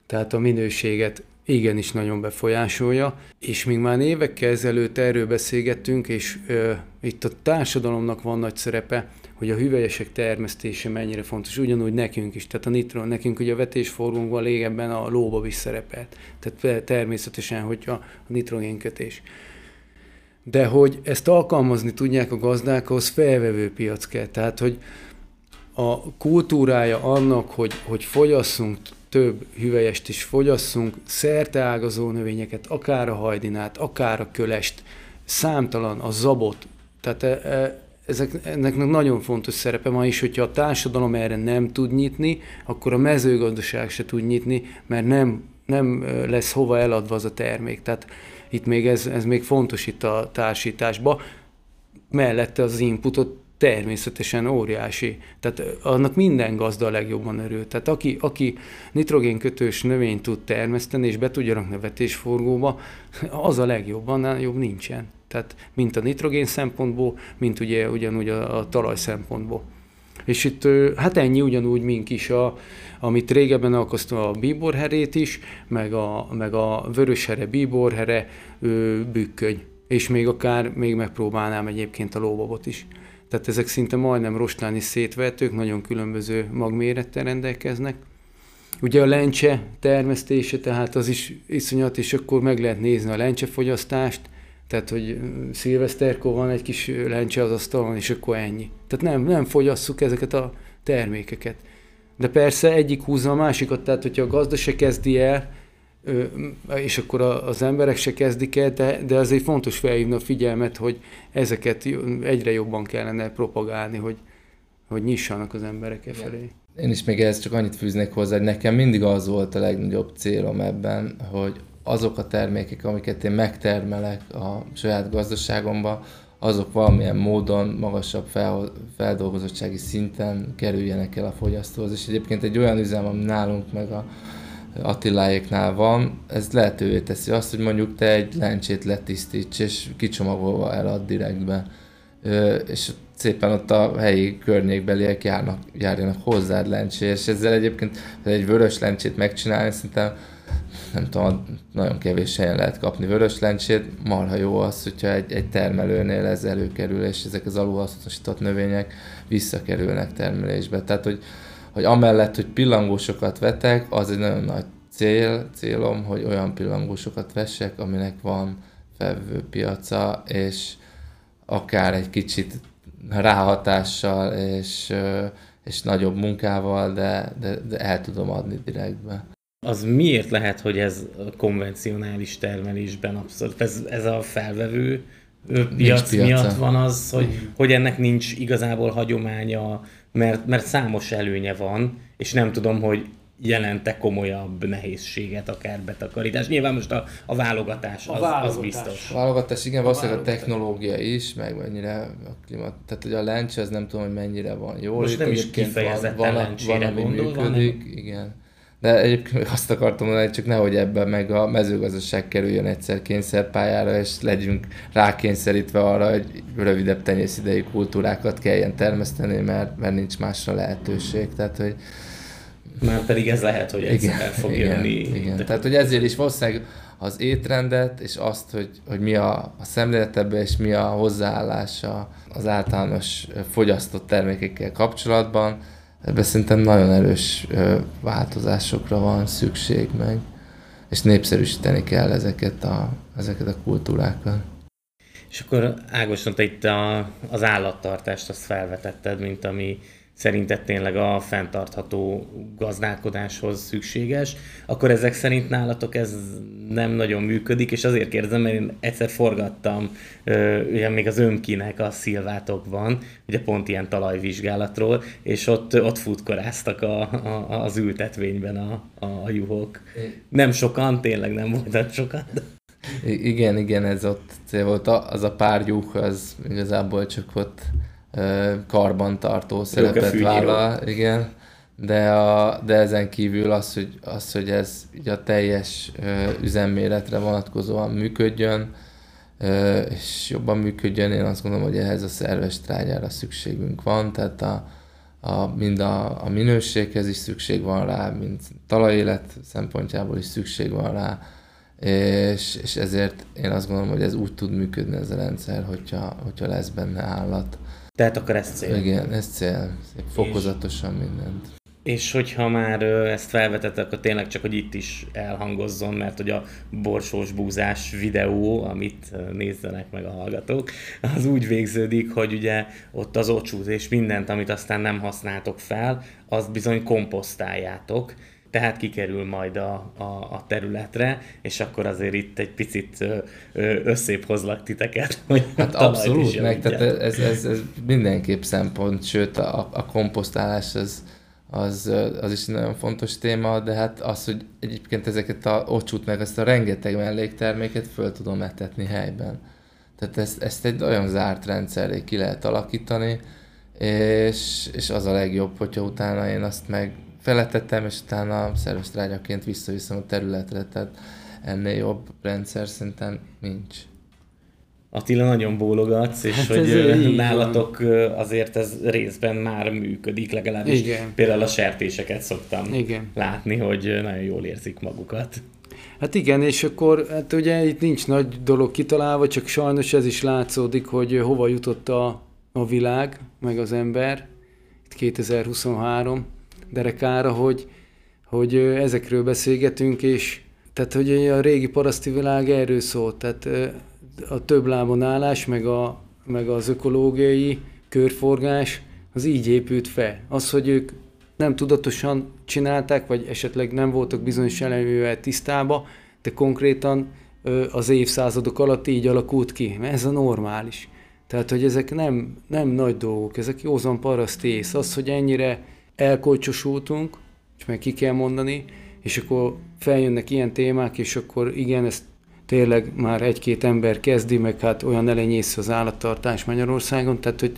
Tehát a minőséget igenis nagyon befolyásolja, és még már évekkel ezelőtt erről beszélgettünk, és ö, itt a társadalomnak van nagy szerepe, hogy a hüvelyesek termesztése mennyire fontos, ugyanúgy nekünk is, tehát a nitron, nekünk ugye a vetésforgónkban régebben a lóba is szerepelt, tehát természetesen, hogy a, a nitrogénkötés. De hogy ezt alkalmazni tudják a gazdák, ahhoz felvevő piac kell. Tehát, hogy a kultúrája annak, hogy, hogy fogyasszunk több hüvelyest is fogyasszunk, szerteágazó növényeket, akár a hajdinát, akár a kölest, számtalan, a zabot. Tehát e, e, ezek, ennek nagyon fontos szerepe van is, hogyha a társadalom erre nem tud nyitni, akkor a mezőgazdaság se tud nyitni, mert nem, nem lesz hova eladva az a termék. Tehát itt még ez, ez még fontos itt a társításba. Mellette az inputot természetesen óriási. Tehát annak minden gazda a legjobban örül. Tehát aki, aki nitrogénkötős növényt tud termeszteni, és be tudja rakni a vetésforgóba, az a legjobban, jobb nincsen. Tehát mint a nitrogén szempontból, mint ugye ugyanúgy a, a talaj szempontból. És itt hát ennyi ugyanúgy, mink is, a, amit régebben alkoztam a bíborherét is, meg a, meg a vöröshere, bíborhere, bükköny. És még akár még megpróbálnám egyébként a lóbabot is. Tehát ezek szinte majdnem rostáni szétvetők, nagyon különböző magmérettel rendelkeznek. Ugye a lencse termesztése, tehát az is iszonyat, és akkor meg lehet nézni a lencsefogyasztást, tehát, hogy szilveszterkor van egy kis lencse az asztalon, és akkor ennyi. Tehát nem, nem fogyasszuk ezeket a termékeket. De persze egyik húzza a másikat, tehát hogyha a gazda se kezdi el, és akkor az emberek se kezdik el, de, de azért fontos felhívni a figyelmet, hogy ezeket egyre jobban kellene propagálni, hogy, hogy nyissanak az emberek e felé. Én is még ehhez csak annyit fűznék hozzá, hogy nekem mindig az volt a legnagyobb célom ebben, hogy azok a termékek, amiket én megtermelek a saját gazdaságomban, azok valamilyen módon magasabb fel, feldolgozottsági szinten kerüljenek el a fogyasztóhoz. És egyébként egy olyan üzem, ami nálunk meg a Attiláéknál van, ez lehetővé teszi azt, hogy mondjuk te egy lencsét letisztíts, és kicsomagolva elad direktbe. És szépen ott a helyi környékbeliek járnak, járjanak hozzád lencsé, és ezzel egyébként egy vörös lencsét megcsinálni, szerintem nem tudom, nagyon kevés helyen lehet kapni vörös lencsét, marha jó az, hogyha egy, egy termelőnél ez előkerül, és ezek az alulhasznosított növények visszakerülnek termelésbe. Tehát, hogy hogy amellett, hogy pillangósokat vetek, az egy nagyon nagy cél, célom, hogy olyan pillangósokat vessek, aminek van felvő piaca, és akár egy kicsit ráhatással és, és nagyobb munkával, de, de, de el tudom adni direktbe. Az miért lehet, hogy ez konvencionális termelésben abszolút, ez, ez a felvevő piac miatt van az, hogy, hogy ennek nincs igazából hagyománya mert, mert számos előnye van, és nem tudom, hogy jelente komolyabb nehézséget, akár betakarítás. Nyilván most a, a válogatás, az, a válogatás. az biztos. A válogatás, igen, a valószínűleg a technológia is, meg mennyire a klimat, tehát hogy a lencs, az nem tudom, hogy mennyire van jól. Most nem is kifejezetten van, van, van, ami gondolva, működik, nem? igen. De egyébként azt akartam mondani, csak nehogy ebben meg a mezőgazdaság kerüljön egyszer kényszerpályára, és legyünk rákényszerítve arra, hogy rövidebb tenyészidei kultúrákat kelljen termeszteni, mert, mert nincs másra lehetőség. Tehát, hogy már pedig ez lehet, hogy egyszer igen, fog igen, jönni. Igen. De... Tehát, hogy ezért is valószínűleg az étrendet, és azt, hogy, hogy mi a, a szemléletebe, és mi a hozzáállása az általános fogyasztott termékekkel kapcsolatban, Ebben szerintem nagyon erős változásokra van szükség meg. és népszerűsíteni kell ezeket a, ezeket a kultúrákat. És akkor Ágoston, te itt a, az állattartást azt felvetetted, mint ami szerinted tényleg a fenntartható gazdálkodáshoz szükséges, akkor ezek szerint nálatok ez nem nagyon működik, és azért kérdezem, mert én egyszer forgattam ugye még az önkinek a szilvátokban, ugye pont ilyen talajvizsgálatról, és ott, ott futkoráztak a, a, az ültetvényben a, a juhok. Nem sokan, tényleg nem voltak sokan. De... Igen, igen, ez ott cél volt. Az a pár juh, az igazából csak ott karbantartó szerepet vállal, igen. De, a, de ezen kívül az, hogy, az, hogy ez így a teljes üzemméretre vonatkozóan működjön, és jobban működjön, én azt gondolom, hogy ehhez a szerves trágyára szükségünk van, tehát a, a, mind a, a minőséghez is szükség van rá, mind talajélet szempontjából is szükség van rá, és, és ezért én azt gondolom, hogy ez úgy tud működni ez a rendszer, hogyha, hogyha lesz benne állat. Tehát akkor ez cél. Igen, ez cél. Szép fokozatosan és, mindent. És hogyha már ezt felvetettek, akkor tényleg csak, hogy itt is elhangozzon, mert hogy a borsós búzás videó, amit nézzenek meg a hallgatók, az úgy végződik, hogy ugye ott az ocsút és mindent, amit aztán nem használtok fel, azt bizony komposztáljátok, tehát kikerül majd a, a, a területre, és akkor azért itt egy picit összép hozlak titeket, hogy Hát abszolút, meg tehát ez, ez, ez mindenképp szempont, sőt a, a komposztálás az, az, az is nagyon fontos téma, de hát az, hogy egyébként ezeket a ocsút meg ezt a rengeteg mellékterméket föl tudom etetni helyben. Tehát ezt, ezt egy olyan zárt rendszerré ki lehet alakítani, és, és az a legjobb, hogyha utána én azt meg feletettem, és utána szerves trágyaként visszaviszem a területre, tehát ennél jobb rendszer szerintem nincs. Attila nagyon bólogatsz, és hát hogy nálatok van. azért ez részben már működik, legalábbis Igen. például a sertéseket szoktam Igen. látni, hogy nagyon jól érzik magukat. Hát igen, és akkor hát ugye itt nincs nagy dolog kitalálva, csak sajnos ez is látszódik, hogy hova jutott a, a világ, meg az ember, itt 2023, derekára, hogy, hogy ezekről beszélgetünk, és tehát, hogy a régi paraszti világ erről szólt, tehát a több lábon állás, meg, a, meg az ökológiai körforgás, az így épült fel. Az, hogy ők nem tudatosan csinálták, vagy esetleg nem voltak bizonyos eleművel tisztába, de konkrétan az évszázadok alatt így alakult ki, mert ez a normális. Tehát, hogy ezek nem, nem nagy dolgok, ezek józan paraszt ész. Az, hogy ennyire elkolcsosultunk, és meg ki kell mondani, és akkor feljönnek ilyen témák, és akkor igen, ezt tényleg már egy-két ember kezdi, meg hát olyan elenyész az állattartás Magyarországon, tehát hogy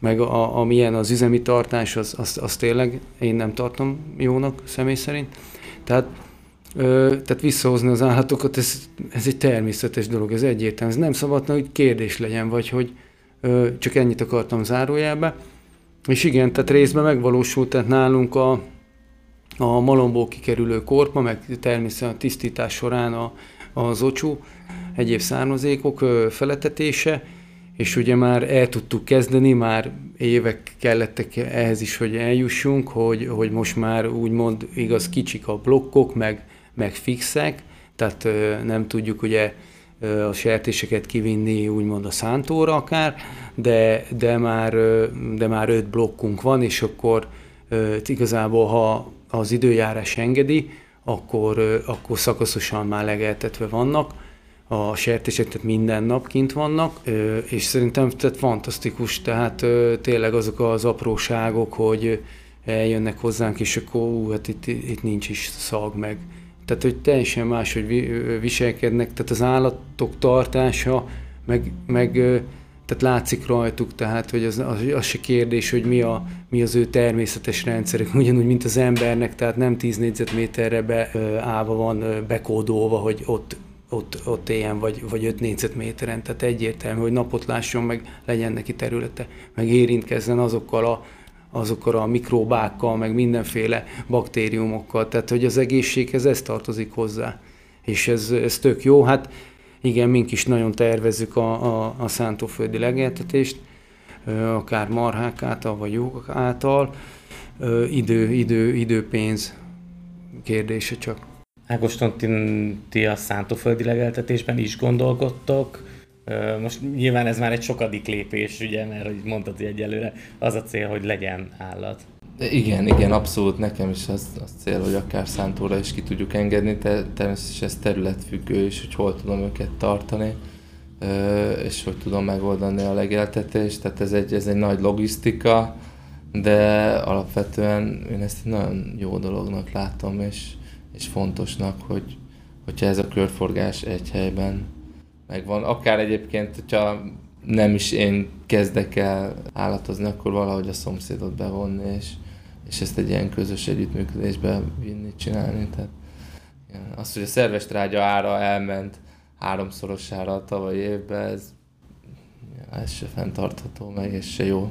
meg a, amilyen az üzemi tartás, az, az, az tényleg én nem tartom jónak személy szerint. Tehát, ö, tehát visszahozni az állatokat, ez, ez egy természetes dolog, ez egyértelmű. Ez nem szabadna, hogy kérdés legyen, vagy hogy ö, csak ennyit akartam zárójelbe. És igen, tehát részben megvalósult, tehát nálunk a, a malomból kikerülő korpa, meg természetesen a tisztítás során a, az ocsú, egyéb származékok feletetése, és ugye már el tudtuk kezdeni, már évek kellettek ehhez is, hogy eljussunk, hogy, hogy most már úgymond igaz kicsik a blokkok, meg, meg fixek, tehát nem tudjuk ugye a sertéseket kivinni úgymond a szántóra akár, de, de, már, de már öt blokkunk van, és akkor igazából, ha az időjárás engedi, akkor, akkor szakaszosan már legeltetve vannak, a sertések tehát minden nap kint vannak, és szerintem tehát fantasztikus, tehát tényleg azok az apróságok, hogy eljönnek hozzánk, és akkor ú, hát itt, itt nincs is szag meg. Tehát, hogy teljesen máshogy viselkednek, tehát az állatok tartása, meg, meg tehát látszik rajtuk, tehát hogy az, az, az se kérdés, hogy mi, a, mi az ő természetes rendszerük, ugyanúgy, mint az embernek, tehát nem 10 négyzetméterre be, állva van bekódolva, hogy ott ott, ott éljen, vagy, vagy 5 négyzetméteren, tehát egyértelmű, hogy napot lásson, meg legyen neki területe, meg érintkezzen azokkal a, azokkal a mikróbákkal, meg mindenféle baktériumokkal, tehát hogy az egészséghez ez tartozik hozzá. És ez, ez tök jó, hát igen, mink is nagyon tervezzük a, a, a szántóföldi legeltetést, akár marhák által, vagy jók által, idő, idő, időpénz kérdése csak. Ágoston, ti a szántóföldi legeltetésben is gondolkodtok, most nyilván ez már egy sokadik lépés, ugye, mert hogy mondtad, hogy egyelőre az a cél, hogy legyen állat. Igen, igen, abszolút nekem is az, az cél, hogy akár szántóra is ki tudjuk engedni, te, természetesen ez területfüggő is, hogy hol tudom őket tartani, és hogy tudom megoldani a legeltetést, tehát ez egy, ez egy nagy logisztika, de alapvetően én ezt egy nagyon jó dolognak látom, és, és fontosnak, hogy, hogyha ez a körforgás egy helyben megvan. Akár egyébként, hogyha nem is én kezdek el állatozni, akkor valahogy a szomszédot bevonni, és, és ezt egy ilyen közös együttműködésbe vinni, csinálni. Tehát. Az, hogy a szerves trágya ára elment háromszorosára a tavalyi évben, ez, ez se fenntartható meg, ez se jó.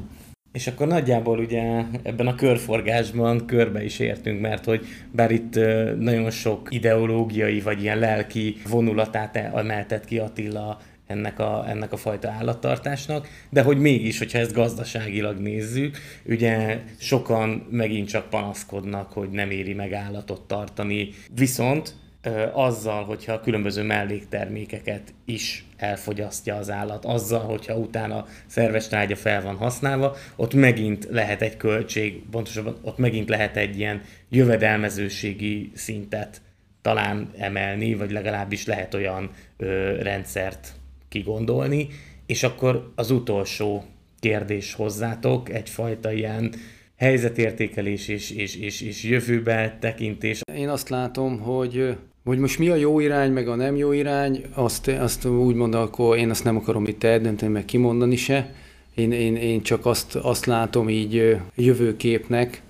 És akkor nagyjából ugye ebben a körforgásban körbe is értünk, mert hogy bár itt nagyon sok ideológiai vagy ilyen lelki vonulatát emeltett ki Attila ennek a, ennek a fajta állattartásnak, de hogy mégis, hogyha ezt gazdaságilag nézzük, ugye sokan megint csak panaszkodnak, hogy nem éri meg állatot tartani, viszont azzal, hogyha a különböző melléktermékeket is elfogyasztja az állat, azzal, hogyha utána szerves trágya fel van használva, ott megint lehet egy költség, pontosabban ott megint lehet egy ilyen jövedelmezőségi szintet talán emelni, vagy legalábbis lehet olyan ö, rendszert kigondolni, és akkor az utolsó kérdés hozzátok, egyfajta ilyen helyzetértékelés és, és, és, és jövőbe tekintés. Én azt látom, hogy hogy most mi a jó irány, meg a nem jó irány, azt, azt úgy mondom, akkor én azt nem akarom itt eldönteni, meg kimondani se. Én, én, én csak azt, azt látom így jövőképnek,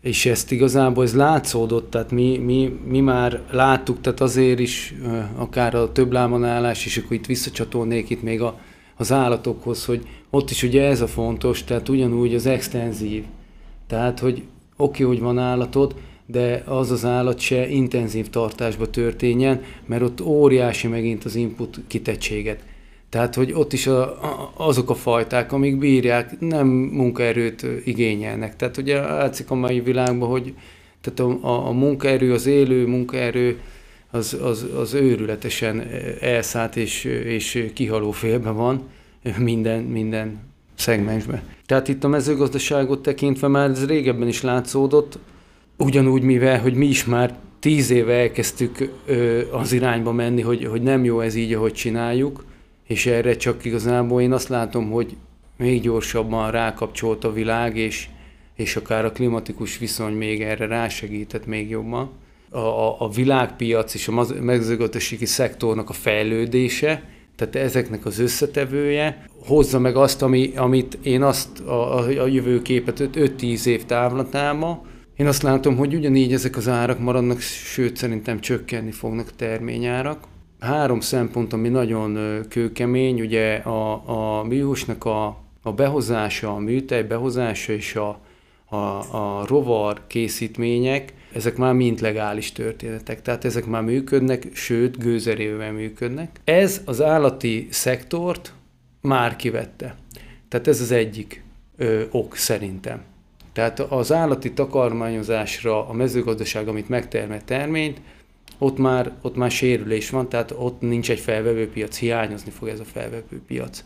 és ezt igazából ez látszódott, tehát mi, mi, mi már láttuk, tehát azért is akár a több állás, és akkor itt visszacsatolnék itt még a, az állatokhoz, hogy ott is ugye ez a fontos, tehát ugyanúgy az extenzív. Tehát, hogy oké, okay, hogy van állatod, de az az állat se intenzív tartásba történjen, mert ott óriási megint az input kitettséget. Tehát, hogy ott is a, a, azok a fajták, amik bírják, nem munkaerőt igényelnek. Tehát ugye látszik a mai világban, hogy tehát a, a, a munkaerő, az élő munkaerő, az, az, az őrületesen elszállt és, és kihaló félben van minden, minden szegmensben. Tehát itt a mezőgazdaságot tekintve már ez régebben is látszódott, Ugyanúgy, mivel, hogy mi is már tíz éve elkezdtük ö, az irányba menni, hogy, hogy nem jó ez így, ahogy csináljuk, és erre csak igazából én azt látom, hogy még gyorsabban rákapcsolt a világ, és, és akár a klimatikus viszony még erre rásegített még jobban. A, a, a világpiac és a mezőgazdasági szektornak a fejlődése, tehát ezeknek az összetevője hozza meg azt, ami, amit én azt a, a, jövőképet 5-10 év távlatában, én azt látom, hogy ugyanígy ezek az árak maradnak, sőt szerintem csökkenni fognak a terményárak. Három szempont, ami nagyon kőkemény, ugye a, a műhúsnak a, a behozása, a műtej behozása és a, a, a rovar készítmények, ezek már mind legális történetek, tehát ezek már működnek, sőt gőzerővel működnek. Ez az állati szektort már kivette. Tehát ez az egyik ö, ok szerintem. Tehát az állati takarmányozásra a mezőgazdaság, amit megtermel terményt, ott már, ott már sérülés van, tehát ott nincs egy felvevőpiac, hiányozni fog ez a felvevőpiac.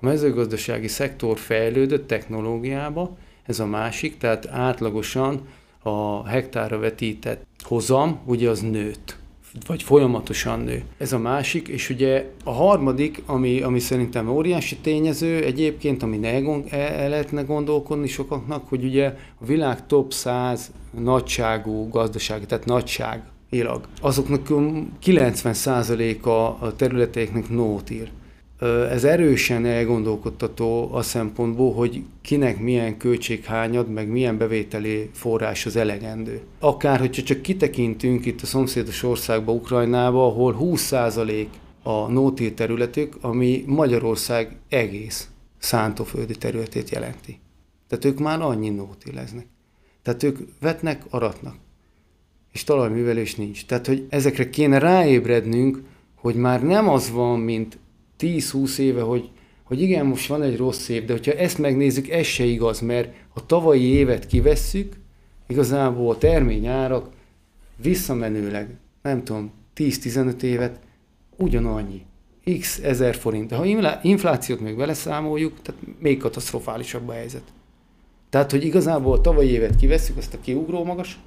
A mezőgazdasági szektor fejlődött technológiába, ez a másik, tehát átlagosan a hektára vetített hozam, ugye az nőtt vagy folyamatosan nő. Ez a másik, és ugye a harmadik, ami, ami szerintem óriási tényező egyébként, ami ne el, el lehetne gondolkodni sokaknak, hogy ugye a világ top 100 nagyságú gazdaság, tehát nagyságilag, azoknak 90%-a a területeiknek nótír. Ez erősen elgondolkodtató a szempontból, hogy kinek milyen költséghányad, meg milyen bevételi forrás az elegendő. Akár, hogyha csak kitekintünk itt a szomszédos országba, Ukrajnába, ahol 20% a nótil területük, ami Magyarország egész szántóföldi területét jelenti. Tehát ők már annyi nótileznek. Tehát ők vetnek, aratnak. És talajművelés nincs. Tehát, hogy ezekre kéne ráébrednünk, hogy már nem az van, mint 10-20 éve, hogy, hogy igen, most van egy rossz év, de hogyha ezt megnézzük, ez se igaz, mert a tavalyi évet kivesszük, igazából a terményárak visszamenőleg nem tudom, 10-15 évet, ugyanannyi. X ezer forint. De ha inflációt még beleszámoljuk, tehát még katasztrofálisabb a helyzet. Tehát, hogy igazából a tavalyi évet kiveszünk, azt a kiugró magas,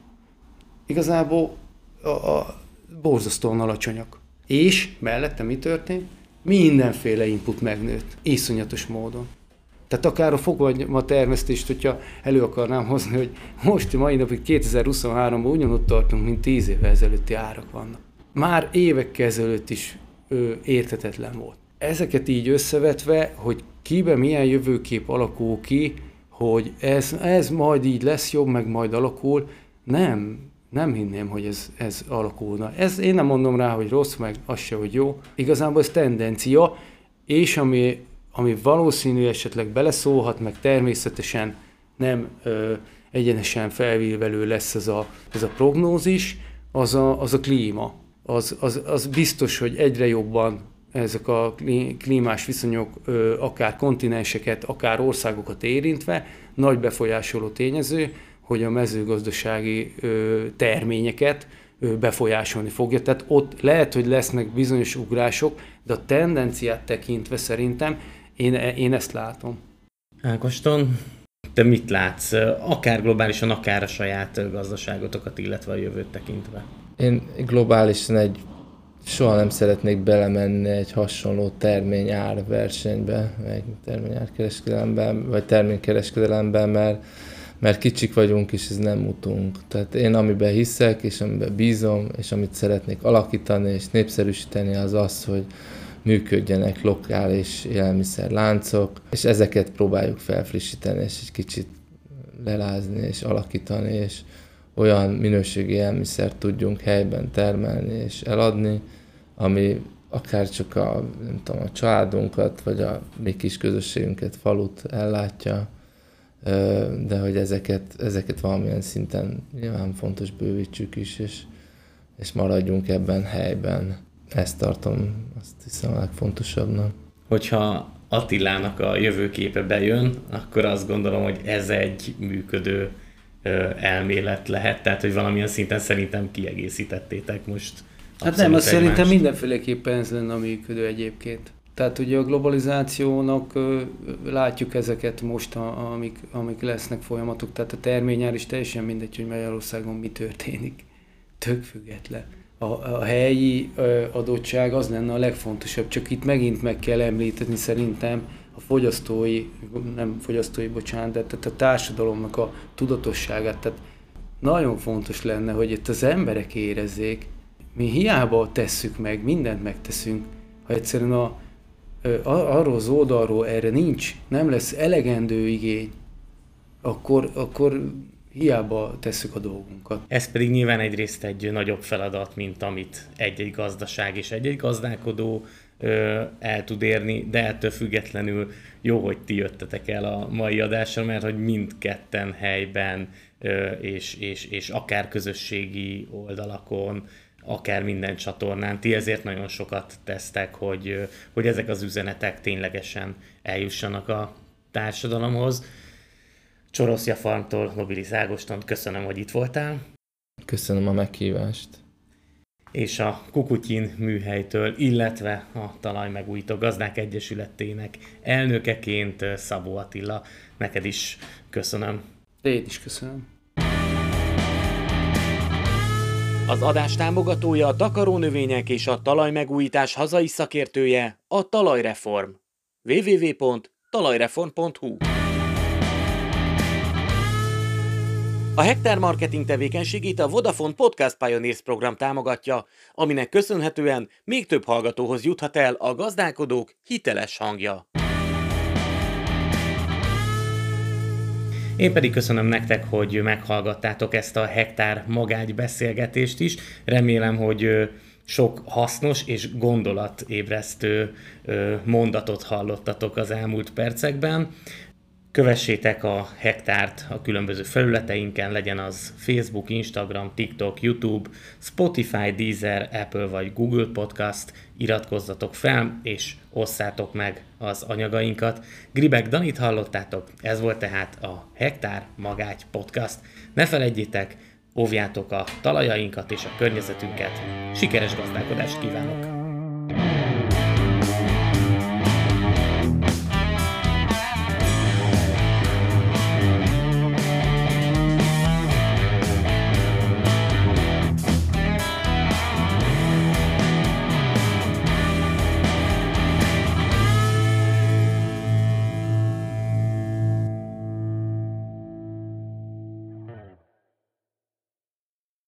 igazából a, a borzasztóan alacsonyak. És mellette mi történt? Mindenféle input megnőtt, iszonyatos módon. Tehát akár a fogvagyma termesztést, hogyha elő akarnám hozni, hogy most mai napig 2023-ban ugyanott tartunk, mint 10 évvel ezelőtti árak vannak. Már évek ezelőtt is ö, értetetlen volt. Ezeket így összevetve, hogy kibe milyen jövőkép alakul ki, hogy ez, ez majd így lesz jobb, meg majd alakul, nem, nem hinném, hogy ez, ez alakulna. Ez, én nem mondom rá, hogy rossz, meg az se, hogy jó. Igazából ez tendencia, és ami, ami valószínű esetleg beleszólhat, meg természetesen nem ö, egyenesen felvívelő lesz ez a, ez a prognózis, az a, az a klíma. Az, az, az biztos, hogy egyre jobban ezek a klímás viszonyok ö, akár kontinenseket, akár országokat érintve nagy befolyásoló tényező, hogy a mezőgazdasági terményeket befolyásolni fogja. Tehát ott lehet, hogy lesznek bizonyos ugrások, de a tendenciát tekintve szerintem én, én ezt látom. Ágoston, te mit látsz, akár globálisan, akár a saját gazdaságotokat, illetve a jövőt tekintve? Én globálisan egy soha nem szeretnék belemenni egy hasonló terményár versenybe, meg terményárkereskedelemben, vagy terménykereskedelemben, mert mert kicsik vagyunk, és ez nem utunk. Tehát én amiben hiszek, és amiben bízom, és amit szeretnék alakítani és népszerűsíteni, az az, hogy működjenek lokális élelmiszerláncok, és ezeket próbáljuk felfrissíteni, és egy kicsit lelázni, és alakítani, és olyan minőségi élelmiszert tudjunk helyben termelni és eladni, ami akár csak a, nem tudom, a családunkat, vagy a mi kis közösségünket, falut ellátja, de hogy ezeket, ezeket valamilyen szinten nyilván fontos bővítsük is, és, és maradjunk ebben helyben. Ezt tartom, azt hiszem a legfontosabbnak. Hogyha Attilának a jövőképe bejön, akkor azt gondolom, hogy ez egy működő elmélet lehet, tehát hogy valamilyen szinten szerintem kiegészítettétek most. Hát nem, azt szerintem mindenféleképpen ez lenne a működő egyébként. Tehát ugye a globalizációnak látjuk ezeket most, amik, amik lesznek folyamatok, tehát a terményár is teljesen mindegy, hogy Magyarországon mi történik. Tök független. A, a helyi adottság az lenne a legfontosabb, csak itt megint meg kell említeni szerintem a fogyasztói, nem fogyasztói, bocsánat, de tehát a társadalomnak a tudatosságát. Tehát nagyon fontos lenne, hogy itt az emberek érezzék, mi hiába tesszük meg, mindent megteszünk, ha egyszerűen a, arról az oldalról erre nincs, nem lesz elegendő igény, akkor, akkor hiába tesszük a dolgunkat. Ez pedig nyilván egyrészt egy nagyobb feladat, mint amit egy-egy gazdaság és egy-egy gazdálkodó el tud érni, de ettől függetlenül jó, hogy ti jöttetek el a mai adásra, mert hogy mindketten helyben és, és, és akár közösségi oldalakon akár minden csatornán. Ti ezért nagyon sokat tesztek, hogy, hogy ezek az üzenetek ténylegesen eljussanak a társadalomhoz. Csoroszja Farmtól, Nobilis Ágoston, köszönöm, hogy itt voltál. Köszönöm a meghívást. És a Kukutyin műhelytől, illetve a Talaj Megújító Gazdák Egyesületének elnökeként Szabó Attila, neked is köszönöm. Én is köszönöm. Az adás támogatója a takarónövények és a talajmegújítás hazai szakértője a Talajreform. www.talajreform.hu A Hektár marketing tevékenységét a Vodafone Podcast Pioneers program támogatja, aminek köszönhetően még több hallgatóhoz juthat el a gazdálkodók hiteles hangja. Én pedig köszönöm nektek, hogy meghallgattátok ezt a hektár magágy beszélgetést is. Remélem, hogy sok hasznos és gondolatébresztő mondatot hallottatok az elmúlt percekben. Kövessétek a hektárt a különböző felületeinken, legyen az Facebook, Instagram, TikTok, YouTube, Spotify, Deezer, Apple vagy Google Podcast, iratkozzatok fel, és osszátok meg az anyagainkat. Gribek Danit hallottátok, ez volt tehát a Hektár Magágy Podcast. Ne felejtjétek, óvjátok a talajainkat és a környezetünket. Sikeres gazdálkodást kívánok!